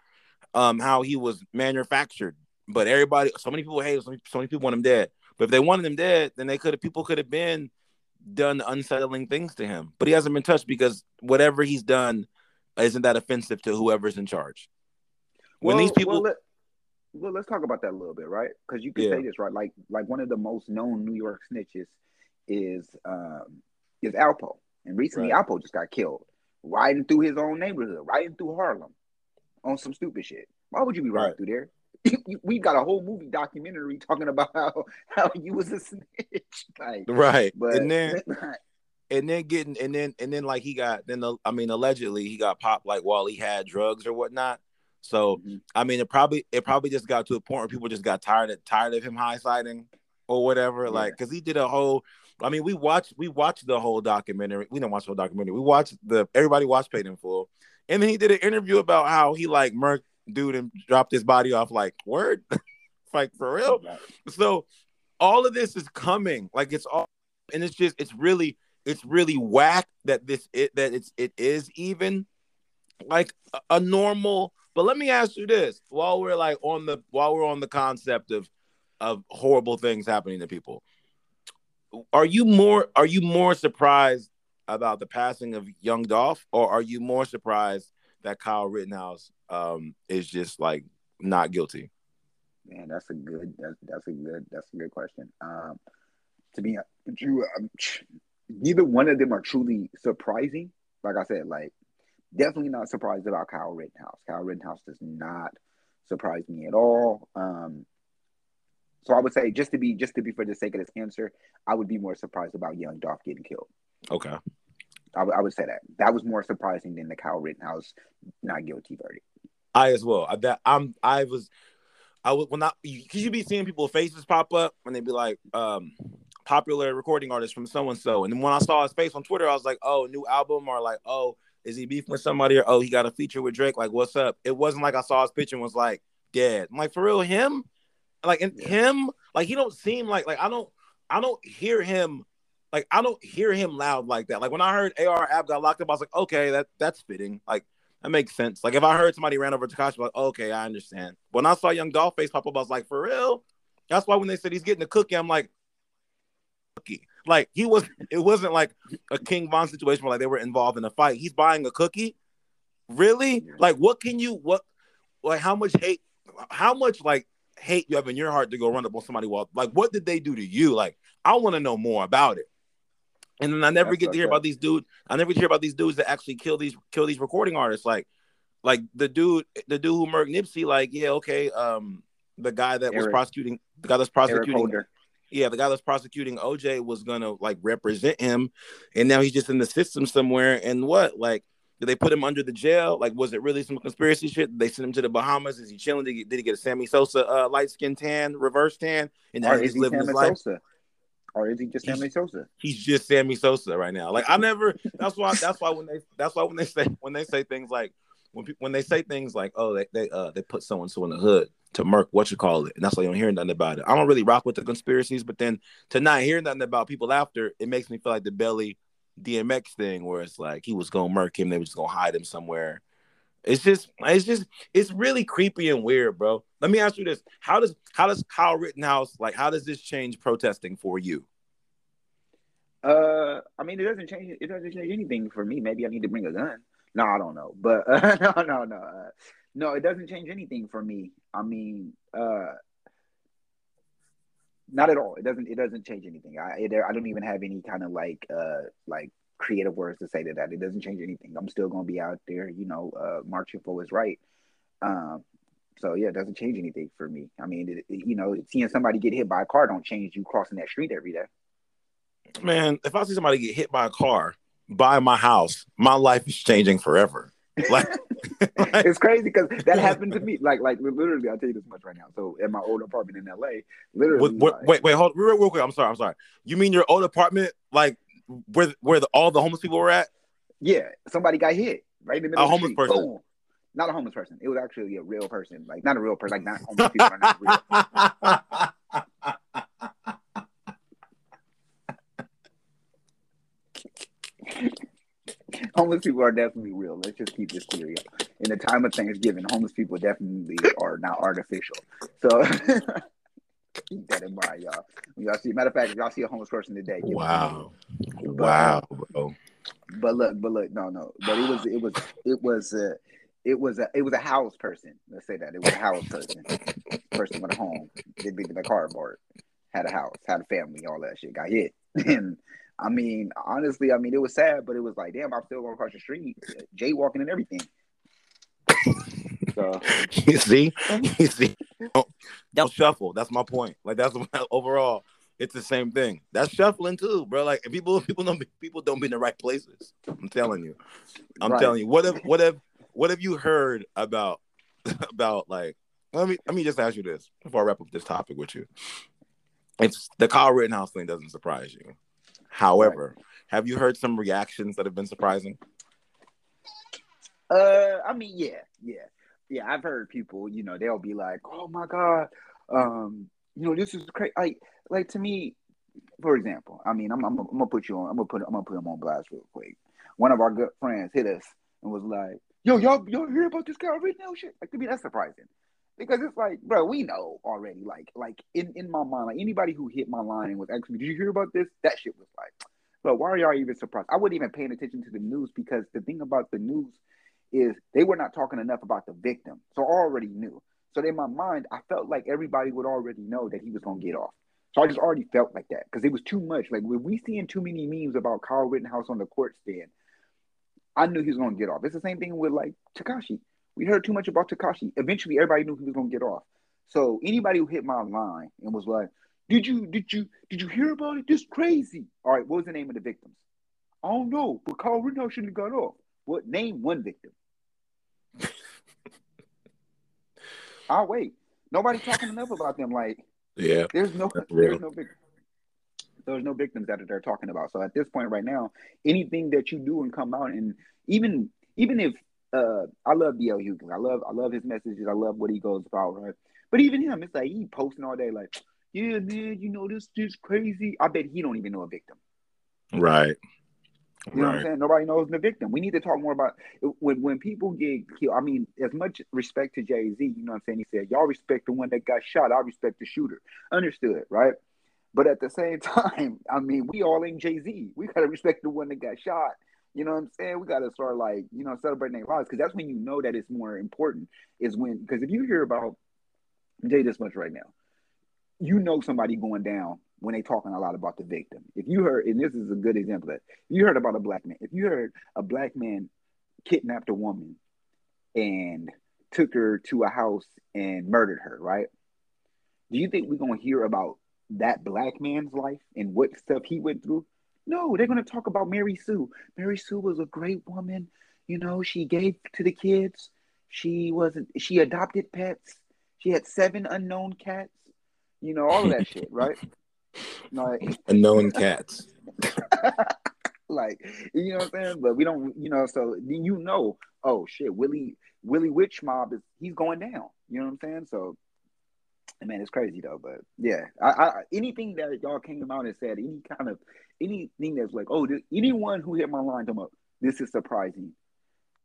um how he was manufactured. But everybody, so many people hate him, so many, so many people want him dead. But if they wanted him dead, then they could have people could have been done unsettling things to him. But he hasn't been touched because whatever he's done isn't that offensive to whoever's in charge. When these people, well, let, well, let's talk about that a little bit, right? Because you can Yeah. say this, right? Like, like one of the most known New York snitches is um is Alpo, and recently Right. Just got killed riding through his own neighborhood, riding through Harlem on some stupid shit. Why would you be riding Right. through there? We've got a whole movie documentary talking about how how you was a snitch, like right. But and then and then getting and then and then like he got then the, I mean allegedly he got popped like while he had drugs or whatnot. So Mhm. I mean it probably it probably just got to a point where people just got tired of tired of him high siding or whatever. Yeah. Like because he did a whole. I mean we watched we watched the whole documentary. We didn't watch the whole documentary. We watched the everybody watched Paid in Full, and then he did an interview about how he like murked dude and dropped his body off. Like word, like for real. So all of this is coming. Like it's all and it's just it's really it's really whack that this it that it's it is even like a, a normal but let me ask you this while we're like on the while we're on the concept of of horrible things happening to people are you more are you more surprised about the passing of young Dolph or are you more surprised that Kyle Rittenhouse um is just like not guilty Man, that's a good. That's that's a good. That's a good question. Um, to be you, um, neither one of them are truly surprising. Like I said, like definitely not surprised about Kyle Rittenhouse. Kyle Rittenhouse does not surprise me at all. Um, so I would say just to be just to be for the sake of this answer, I would be more surprised about Young Dolph getting killed. okay I would- say that that was more surprising than the Kyle Rittenhouse not guilty verdict. I as well. I, that I'm. I was. I was when I because you be seeing people's faces pop up and they be like, um, popular recording artist from so and so. And then when I saw his face on Twitter, I was like, oh, new album or like, oh, is he beefing with somebody or oh, he got a feature with Drake? Like, what's up? It wasn't like I saw his picture and was like, dead. I'm like, for real, him? Like, and Yeah. him? Like, he don't seem like like I don't I don't hear him. Like I don't hear him loud like that. Like when I heard AR-Ab got locked up, I was like, okay, that that's fitting. Like that makes sense. Like if I heard somebody ran over to Tekashi, like, okay, I understand. When I saw Young Dollface face pop up, I was like, for real? That's why when they said he's getting a cookie, I'm like, cookie. Like he was it wasn't like a King Von situation where like they were involved in a fight. He's buying a cookie. Really? Like what can you what like how much hate how much like hate you have in your heart to go run up on somebody while like what did they do to you? Like I want to know more about it. And then I never That's get to hear about these dudes. I never hear about these dudes that actually kill these kill these recording artists. Like, like the dude, the dude who murked Nipsey. Like, yeah, okay. Um, the guy that was prosecuting, the guy that's prosecuting, yeah, the guy that's prosecuting OJ was gonna like represent him, and now he's just in the system somewhere. And what, like, did they put him under the jail? Like, was it really some conspiracy shit? Did they sent him to the Bahamas? Is he chilling? Did he, did he get a Sammy Sosa uh, light skin tan, reverse tan, and now he's is he living his life? Sosa? Or is he just He's- Sammy Sosa? he's just Sammy Sosa right now. Like I never. That's why. That's why when they. That's why when they say when they say things like when people when they say things like oh they they uh they put so and so in the hood to murk what you call it and that's why you don't hear nothing about it. I don't really rock with the conspiracies, but then to not hear nothing about people after it makes me feel like the belly DMX thing where it's like he was gonna murk him, they were just gonna hide him somewhere. It's just, it's just, it's really creepy and weird, bro. Let me ask you this: How does, how does Kyle Rittenhouse like? How does this change protesting for you? Uh, I mean, it doesn't change. It doesn't change anything for me. Maybe I need to bring a gun. No, I don't know, but uh, no, no, no, uh, no. It doesn't change anything for me. I mean, uh, not at all. It doesn't. It doesn't change anything. I it, I don't even have any kind of like uh like creative words to say to that. It doesn't change anything. I'm still gonna be out there, you know, uh, marching for what's right. Um, so yeah, it doesn't change anything for me. I mean, it, it- you know, seeing somebody get hit by a car don't change you crossing that street every day. Man, if I see somebody get hit by a car by my house, my life is changing forever. Like, like- it's crazy because that happened to me. Like, like literally, I'll tell you this much right now. So, in my old apartment in LA, literally, wait, wait, like- wait, wait, hold real, real quick. I'm sorry, I'm sorry. You mean your old apartment, like where where the, all the homeless people were at? yeah, somebody got hit right in the middle A homeless street. person. Boom. Not a homeless person. It was actually a real person. Like, not a real person. Like, not homeless people are not real. homeless people are definitely real. Let's just keep this clear. yeah. In the time of Thanksgiving, homeless people definitely are not artificial. So keep that in mind, y'all. When y'all see, matter of fact, y'all see a homeless person today, give them wow, uh, wow, bro. But look, but look, no, no. But it was, it was, it was a, it was a, it was a house person. Let's say that it was a house person. Person with a home, did be in a cardboard, had a house, had a family, all that shit. Got hit, and I mean, honestly, I mean, it was sad, but it was like, damn, I'm still going across the street, jaywalking and everything. So you see, um, you see, don't shuffle. That's my point. Like that's overall, it's the same thing. That's shuffling too, bro. Like people, people don't, be, people don't be in the right places. I'm telling you. I'm right. telling you. What if, what if, what have you heard about, about like? Let me, let me just ask you this before I wrap up this topic with you. It's the Kyle Rittenhouse thing doesn't surprise you. However, right. have you heard some reactions that have been surprising? Uh, I mean, yeah, yeah, yeah. I've heard people, you know, they'll be like, "Oh my god, um, you know, this is crazy." Like, like to me, for example, I mean, I'm, I'm, I'm gonna put you on, I'm gonna put, I'm gonna put him on blast real quick. One of our good friends hit us and was like, "Yo, y'all, y'all hear about this guy right now?" Shit, like to me, that's surprising because it's like, bro, we know already. Like, like in in my mind, like anybody who hit my line and was asking me, "Did you hear about this?" That shit was like, but why are y'all even surprised? I wasn't even paying attention to the news because the thing about the news is they were not talking enough about the victim. So I already knew. So in my mind, I felt like everybody would already know that he was gonna get off. So I just already felt like that because it was too much. Like when we seeing too many memes about Kyle Rittenhouse on the court stand, I knew he was gonna get off. It's the same thing with like Tekashi. We heard too much about Tekashi. Eventually, everybody knew he was gonna get off. So anybody who hit my line and was like, "Did you did you did you hear about it? This crazy." All right, what was the name of the victims? I don't know, but Kyle Rittenhouse shouldn't have got off. What name one victim? I'll wait. Nobody's talking enough about them. Like, yeah, there's no, there's no big, there's no victims that they're talking about. So at this point, right now, anything that you do and come out and even even if uh, I love DL Hughley, I love I love his messages, I love what he goes about, right? But even him, it's like he posting all day, like, yeah, man, you know this this crazy. I bet he don't even know a victim. Right. You know right. what I'm saying? Nobody knows the victim. We need to talk more about when when people get killed. I mean, as much respect to Jay Z, you know what I'm saying? He said, Y'all respect the one that got shot, I respect the shooter. Understood, right? But at the same time, I mean, we all ain't Jay Z. We gotta respect the one that got shot. You know what I'm saying? We gotta start like, you know, celebrating their lives because that's when you know that it's more important, is when because if you hear about Jay this much right now, you know somebody going down when they talking a lot about the victim. If you heard, and this is a good example that you heard about a black man. If you heard a black man kidnapped a woman and took her to a house and murdered her, right? Do you think we're gonna hear about that black man's life and what stuff he went through? No, they're gonna talk about Mary Sue. Mary Sue was a great woman. You know, she gave to the kids. She wasn't. She adopted pets. She had seven unknown cats. You know all of that shit, right? Like unknown cats. like you know what I'm saying? But we don't, you know, so then you know, oh shit, Willie Willie Witch Mob is he's going down. You know what I'm saying? So man, it's crazy though. But yeah, I, I anything that y'all came out and said, any kind of anything that's like, oh, anyone who hit my line, come up, this is surprising.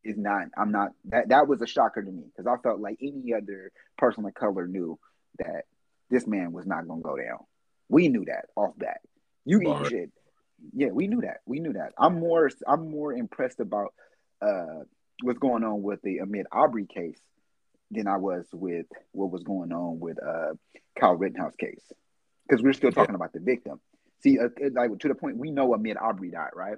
Is not. I'm not. That that was a shocker to me because I felt like any other person of color knew that this man was not gonna go down. We knew that off bat. You eat shit. Yeah, we knew that. We knew that. I'm more I'm more impressed about uh what's going on with the Ahmaud Arbery case than I was with what was going on with uh Kyle Rittenhouse case. Because we're still talking yeah. about the victim. See, uh, like to the point we know Ahmaud Arbery died, right?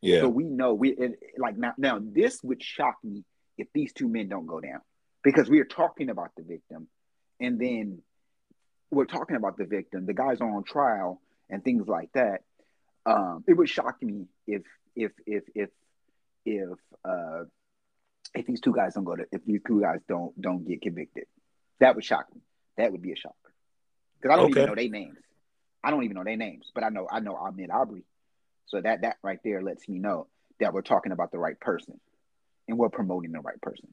Yeah. So we know we it, like now. Now this would shock me if these two men don't go down because we are talking about the victim, and then we're talking about the victim, the guys are on trial and things like that. Um, it would shock me if if if if if uh, if these two guys don't go to if these two guys don't don't get convicted. That would shock me. That would be a shocker because I don't okay. even know their names. I don't even know their names, but I know I know Ahmaud Arbery. So that that right there lets me know that we're talking about the right person and we're promoting the right person.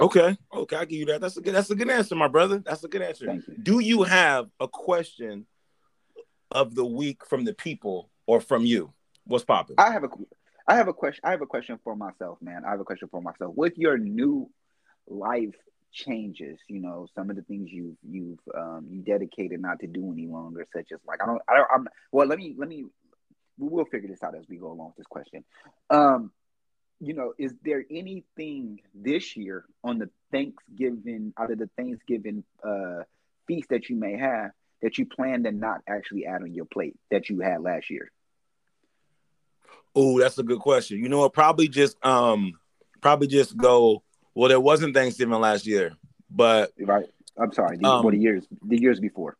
Okay, okay, I give you that. That's a good. That's a good answer, my brother. That's a good answer. You. Do you have a question of the week from the people or from you? What's popping? I have a, I have a question. I have a question for myself, man. I have a question for myself. With your new life changes, you know, some of the things you've you've um, you dedicated not to do any longer, such as like I don't, I don't, I'm. Well, let me let me. We'll figure this out as we go along with this question. Um, you know, is there anything this year on the Thanksgiving out of the Thanksgiving uh, feast that you may have that you plan to not actually add on your plate that you had last year? Oh, that's a good question. You know, probably just um, probably just go Well, there wasn't Thanksgiving last year, but right. I'm sorry. The, Um, what the years the years before?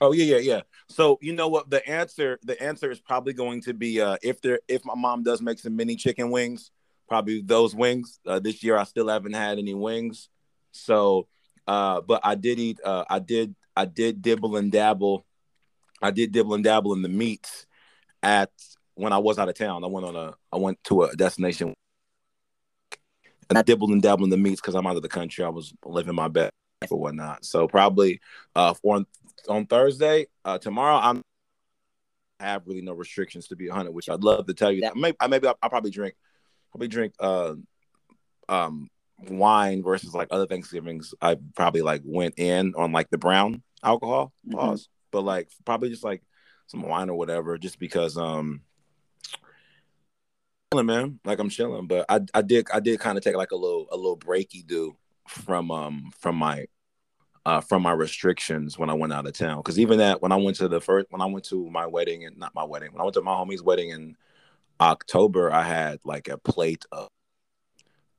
oh yeah, yeah, yeah. So you know what? The answer, the answer is probably going to be uh, if there, if my mom does make some mini chicken wings, probably those wings. Uh, this year, I still haven't had any wings, so. Uh, but I did eat. Uh, I did. I did dibble and dabble. I did dibble and dabble in the meats at when I was out of town. I went on a. I went to a destination. And I dibbled and dabbled in the meats because I'm out of the country. I was living my best or whatnot. So probably uh on on Thursday, uh tomorrow I'm I have really no restrictions to be 100, which I'd love to tell you that. Maybe I maybe I'll, I'll probably drink probably drink uh um wine versus like other Thanksgivings. I probably like went in on like the brown alcohol pause, but like probably just like some wine or whatever, just because um chilling, man. Like I'm chilling, but I I did I did kind of take like a little a little breaky do from um from my uh from my restrictions when I went out of town. Because even that when I went to the first when I went to my wedding and not my wedding when I went to my homie's wedding in October, I had like a plate of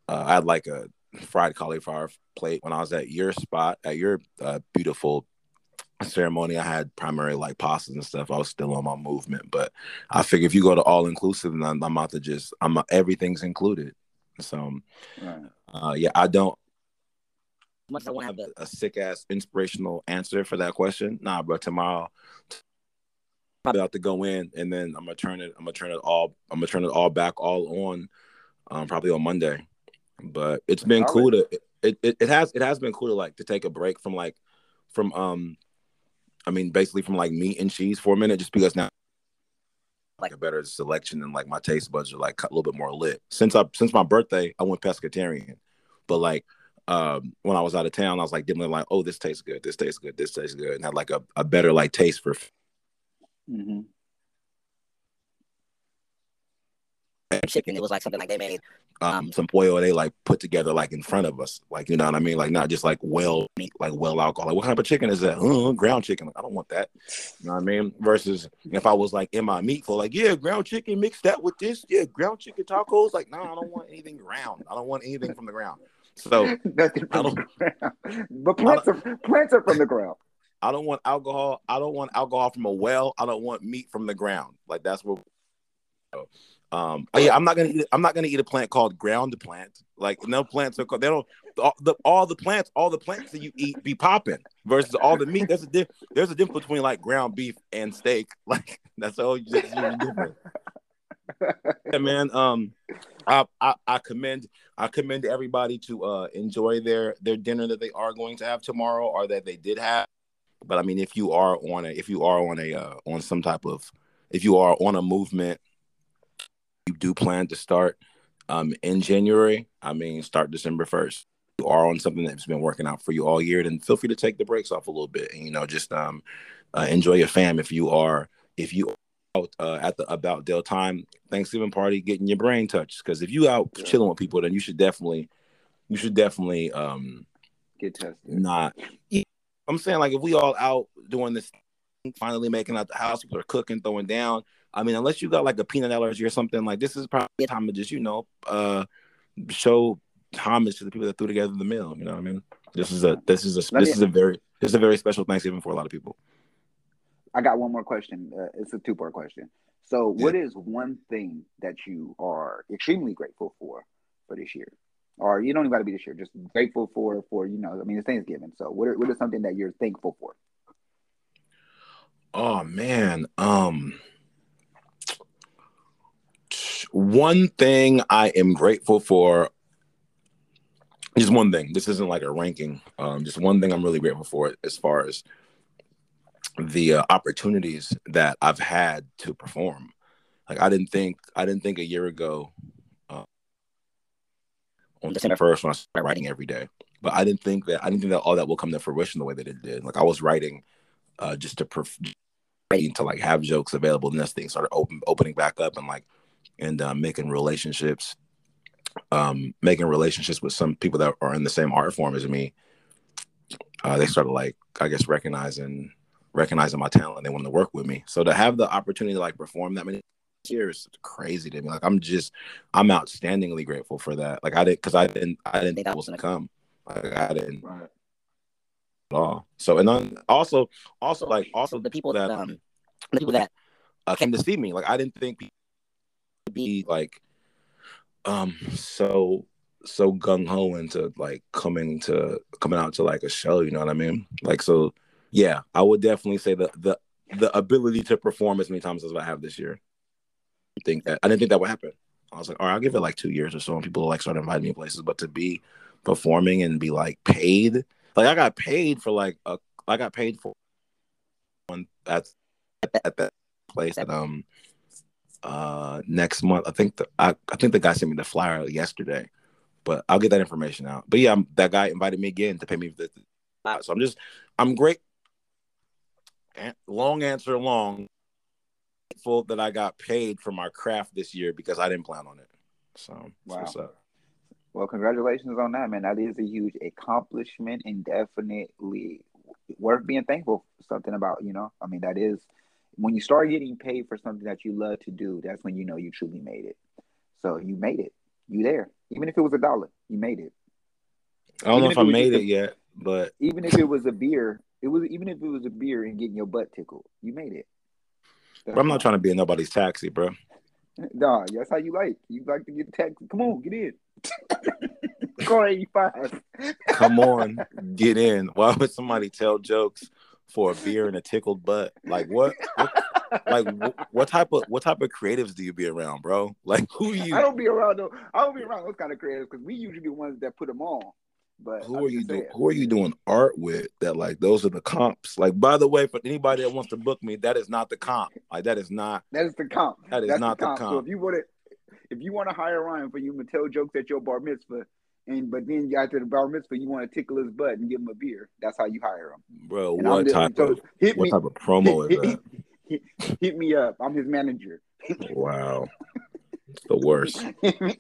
uh, I had like a fried cauliflower plate when I was at your spot at your uh, beautiful ceremony. I had primarily like pastas and stuff. I was still on my movement, but I figure if you go to all inclusive, then I'm, I'm about to just I'm everything's included. So Right. uh, yeah, I don't. Much I want to have a, a sick ass inspirational answer for that question. Nah, bro. Tomorrow, I'm about to go in, and then I'm gonna turn it. I'm gonna turn it all. I'm gonna turn it all back all on. Um, probably on Monday. But it's been All cool to. It, it it has it has been cool to like to take a break from like from um, I mean basically from like meat and cheese for a minute, just because now like a better selection and like my taste buds are like a little bit more lit. Since I since my birthday, I went pescatarian, but like um when I was out of town, I was like dimming like, oh, this tastes good, this tastes good, this tastes good, and had like a, a better like taste for hmm chicken. It was like something like they made. um some pollo they like put together like in front of us, like you know what I mean, like not just like well meat, like well alcohol. Like what kind of chicken is that? Uh, ground chicken. I don't want that. You know what I mean? Versus if I was like in my meat for like yeah, ground chicken, mix that with this, yeah, ground chicken tacos. Like no, I don't want anything ground. I don't want anything from the ground. So Nothing I from the ground. But plants are plants are from the ground. I don't want alcohol. I don't want alcohol from a well. I don't want meat from the ground. Like that's what. Um, oh yeah, I'm not gonna eat. I'm not gonna eat a plant called ground plant. Like no plants are called. They don't. All the, all the plants, all the plants that you eat be popping versus all the meat. There's a diff, There's a difference between like ground beef and steak. Like that's all you just different. yeah, man. Um, I, I I commend I commend everybody to uh enjoy their their dinner that they are going to have tomorrow or that they did have. But I mean, if you are on a if you are on a uh, on some type of if you are on a movement, you do plan to start um in January. I mean, start December first. You are on something that's been working out for you all year, then feel free to take the breaks off a little bit and you know just um uh, enjoy your fam. If you are if you out uh, at the about Dell time Thanksgiving party, getting your brain touched. Because if you out Yeah. chilling with people, then you should definitely you should definitely um Get tested. not. I'm saying like if we all out doing this, finally making out the house, people are cooking, throwing down. I mean, unless you got like a peanut allergy or something, like this is probably time to just you know uh show homage to the people that threw together the meal. You know what I mean? This is a this is a Let this me- is a very this is a very special Thanksgiving for a lot of people. I got one more question. Uh, it's a two part question. So, what is one thing that you are extremely grateful for for this year? Or you don't even got to be this year, just grateful for, for, you know, I mean, it's Thanksgiving. So, what, are, what is something that you're thankful for? Oh man. Um one thing I am grateful for just one thing. This isn't like a ranking. Um just one thing I'm really grateful for as far as the uh, opportunities that I've had to perform. Like I didn't think I didn't think a year ago uh, on December first when I started writing every day. But I didn't think that I didn't think that all that will come to fruition the way that it did. Like I was writing uh, just to perf- to like have jokes available and this thing started open opening back up and like and uh, making relationships um making relationships with some people that are in the same art form as me uh they started like i guess recognizing recognizing my talent they wanted to work with me so to have the opportunity to like perform that many years is crazy to me. Like I'm just, I'm outstandingly grateful for that. Like I didn't, because I didn't, I didn't think that was gonna come. Like I didn't Right. at all. So and then also, also like also the people that that um the people that uh, came to see me. Like I didn't think people would be like um so so gung ho into like coming to coming out to like a show. You know what I mean? Like so, yeah. I would definitely say the the the ability to perform as many times as I have this year. I think that I didn't think that would happen. I was like, all right, I'll give it like two years or so, and people will like start inviting me places. But to be performing and be like paid, like I got paid for like a, I got paid for one at at that place at um uh next month. I think the I, I think the guy sent me the flyer yesterday, but I'll get that information out. But yeah, I'm, that guy invited me again to pay me the. So I'm just I'm great. Long answer long. Grateful that I got paid for my craft this year because I didn't plan on it. So Wow. Well, congratulations on that, man. That is a huge accomplishment and definitely worth being thankful for something about, you know. I mean, that is when you start getting paid for something that you love to do, that's when you know you truly made it. So you made it. You there. Even if it was a dollar, you made it. I don't Even know if if I made it yet, but Even if it was a beer, it was even if it was a beer and getting your butt tickled, you made it. but I'm not trying to be in nobody's taxi, bro. Nah, that's how you like. You like to get taxed. Come on, get in. Car 85. Come on, get in. Why would somebody tell jokes for a beer and a tickled butt? Like what? what like what type of what type of creatives do you be around, bro? Like who you? I don't be around though. I don't be around those kind of creatives because we usually the ones that put them on. But who I'm are you doing? Who are you doing art with? That like those are the comps. Like by the way, for anybody that wants to book me, that is not the comp. Like that is not. That is the comp. That is That's not the comp. So comp. if you want to, if you want to hire Ryan for you to tell jokes at your bar mitzvah, and but then you after the bar mitzvah you want to tickle his butt and give him a beer, that's how you hire him. Bro, And what type so of hit what me, type of promo is that? hit, hit me up. I'm his manager. Wow, it's the worst. hit me,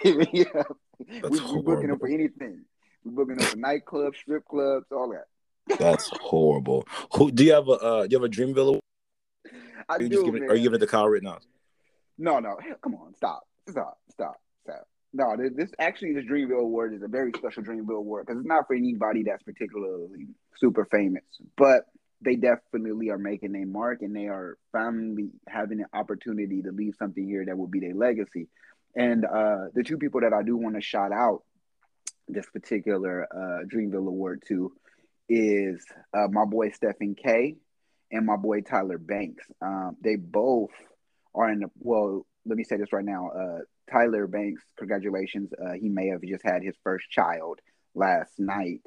hit me up. That's we, we booking him for anything. We're booking him for nightclubs, strip clubs, all that. That's horrible. Who do you have a uh, do you have a Dreamville? award? I Are you do, just giving? man. Are you giving it to Kyle Rittenhouse? No, no. Come on. Stop. Stop. Stop. Stop. No, this, actually this Dreamville Award is a very special Dreamville Award because it's not for anybody that's particularly super famous, but they definitely are making a mark and they are finally having an opportunity to leave something here that will be their legacy. And uh, the two people that I do want to shout out this particular uh, Dreamville Award to is uh, my boy Stephen K and my boy Tyler Banks. Um, they both are in the well. Let me say this right now. Tyler Banks, congratulations. Uh, he may have just had his first child last night,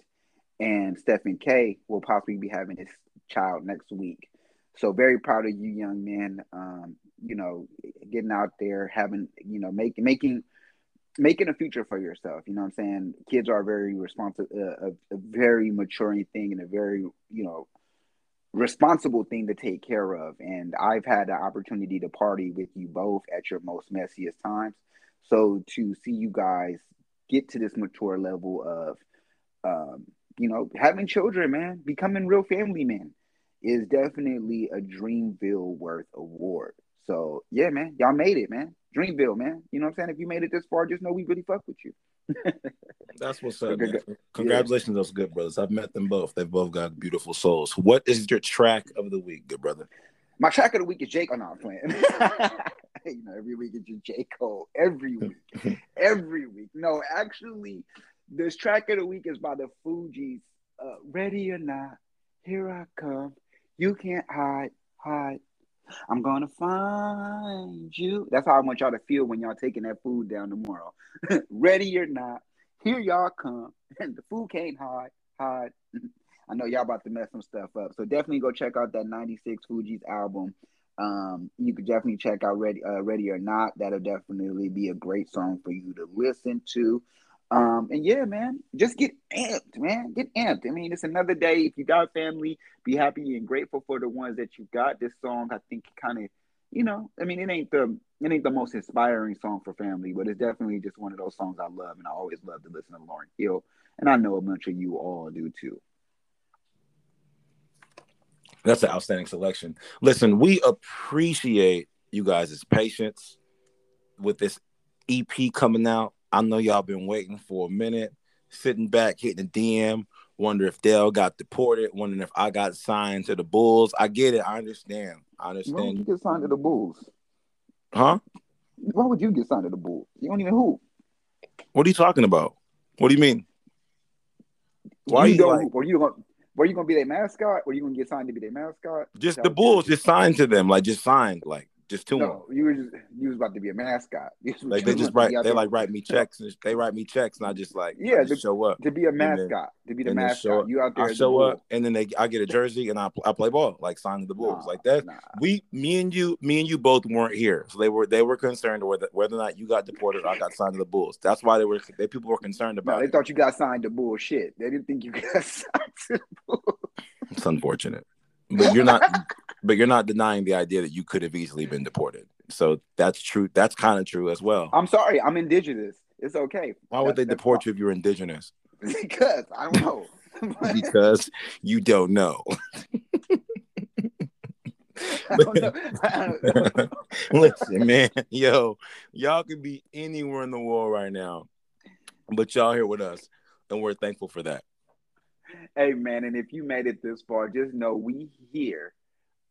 and Stephen K will possibly be having his child next week. So very proud of you, young men. Um, you know, getting out there, having you know, making making making a future for yourself. You know what I'm saying? Kids are very responsive, uh, a, a very maturing thing, and a very you know responsible thing to take care of. And I've had the opportunity to party with you both at your most messiest times. So to see you guys get to this mature level of, um, you know, having children, man, becoming real family men is definitely a Dreamville worth award. So yeah, man, y'all made it, man. Dreamville, man. You know what I'm saying? If you made it this far, just know we really fuck with you. That's what's up. Man. Congratulations, those good brothers. I've met them both. They've both got beautiful souls. What is your track of the week, good brother? My track of the week is Jake. I'm not playing. you know, every week it's just J. Cole. Every week. every week. No, actually, this track of the week is by the Fugees. Uh, Ready or not, here I come. You can't hide, hide. I'm gonna find you. That's how I want y'all to feel when y'all taking that food down tomorrow. Ready or not, here y'all come. The food can't hide, hide. I know y'all about to mess some stuff up. So definitely go check out that 96 Fugees album. Um, you could definitely check out Ready uh, Ready or Not. That'll definitely be a great song for you to listen to. Um, and yeah, man, just get amped, man. Get amped. I mean, it's another day. If you got family, be happy and grateful for the ones that you got. This song, I think, kind of, you know, I mean, it ain't the it ain't the most inspiring song for family, but it's definitely just one of those songs I love, and I always love to listen to Lauryn Hill, and I know a bunch of you all do too. That's an outstanding selection. Listen, we appreciate you guys' patience with this EP coming out. I know y'all been waiting for a minute, sitting back, hitting the DM, wonder if Dell got deported, wondering if I got signed to the Bulls. I get it. I understand. I Why would you understand. get signed to the Bulls? Huh? Why would you get signed to the Bulls? You don't even hoop. What are you talking about? What do you mean? Why you you don't like-. Were you gonna were you gonna be their mascot? Were you gonna get signed to be their mascot? Just the. Bulls, just signed to them, like just signed, like just to them. No, you were just you was about to be a mascot. Like they just write, they there like write me checks, and they write me checks, and I just like, Yeah, just show up. to be a and then- mascot. To be the mascot. You out there I show up, and then they, I get a jersey, and I, I play ball, like signing the Bulls, Nah, like that. nah. We, me and you, me and you both weren't here, so they were they were concerned whether whether or not you got deported or I got signed to the Bulls. That's why they were they people were concerned about. No, they it. thought you got signed to bullshit. They didn't think you got signed to the Bulls. It's unfortunate, but you're not, but you're not denying the idea that you could have easily been deported. So that's true. That's kind of true as well. I'm sorry, I'm indigenous. It's okay. Why would they deport you if you're indigenous? Because I don't know. Because you don't know. I don't know. I don't know. Listen, man, yo, y'all could be anywhere in the world right now, but y'all here with us, and we're thankful for that. Hey man, and if you made it this far, just know we here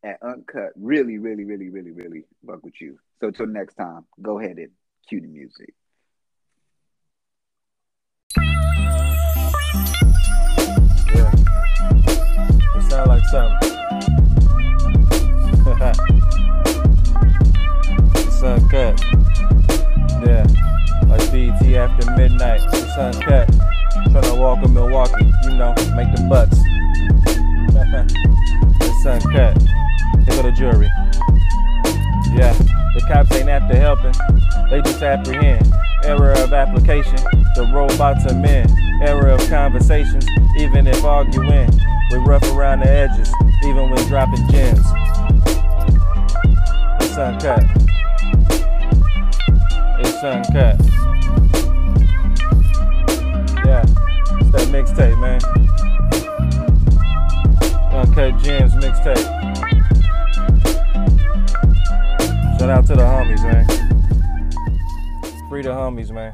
at Uncut really, really, really, really, really fuck with you. So till next time, go ahead and cue the music. Yeah. It sound like something. it's uncut. Yeah. Like BT after midnight. It's uncut. Tryna walk in Milwaukee, you know, make the bucks. it's uncut. Here go the jury. Yeah, the cops ain't after helping, they just apprehend. Error of application, the robots are men. Error of conversations, even if arguing. We rough around the edges, even when dropping gems. It's uncut. It's uncut. Yeah, it's that mixtape, man. Uncut Gems mixtape. Shout out to the homies, man. Free the homies, man.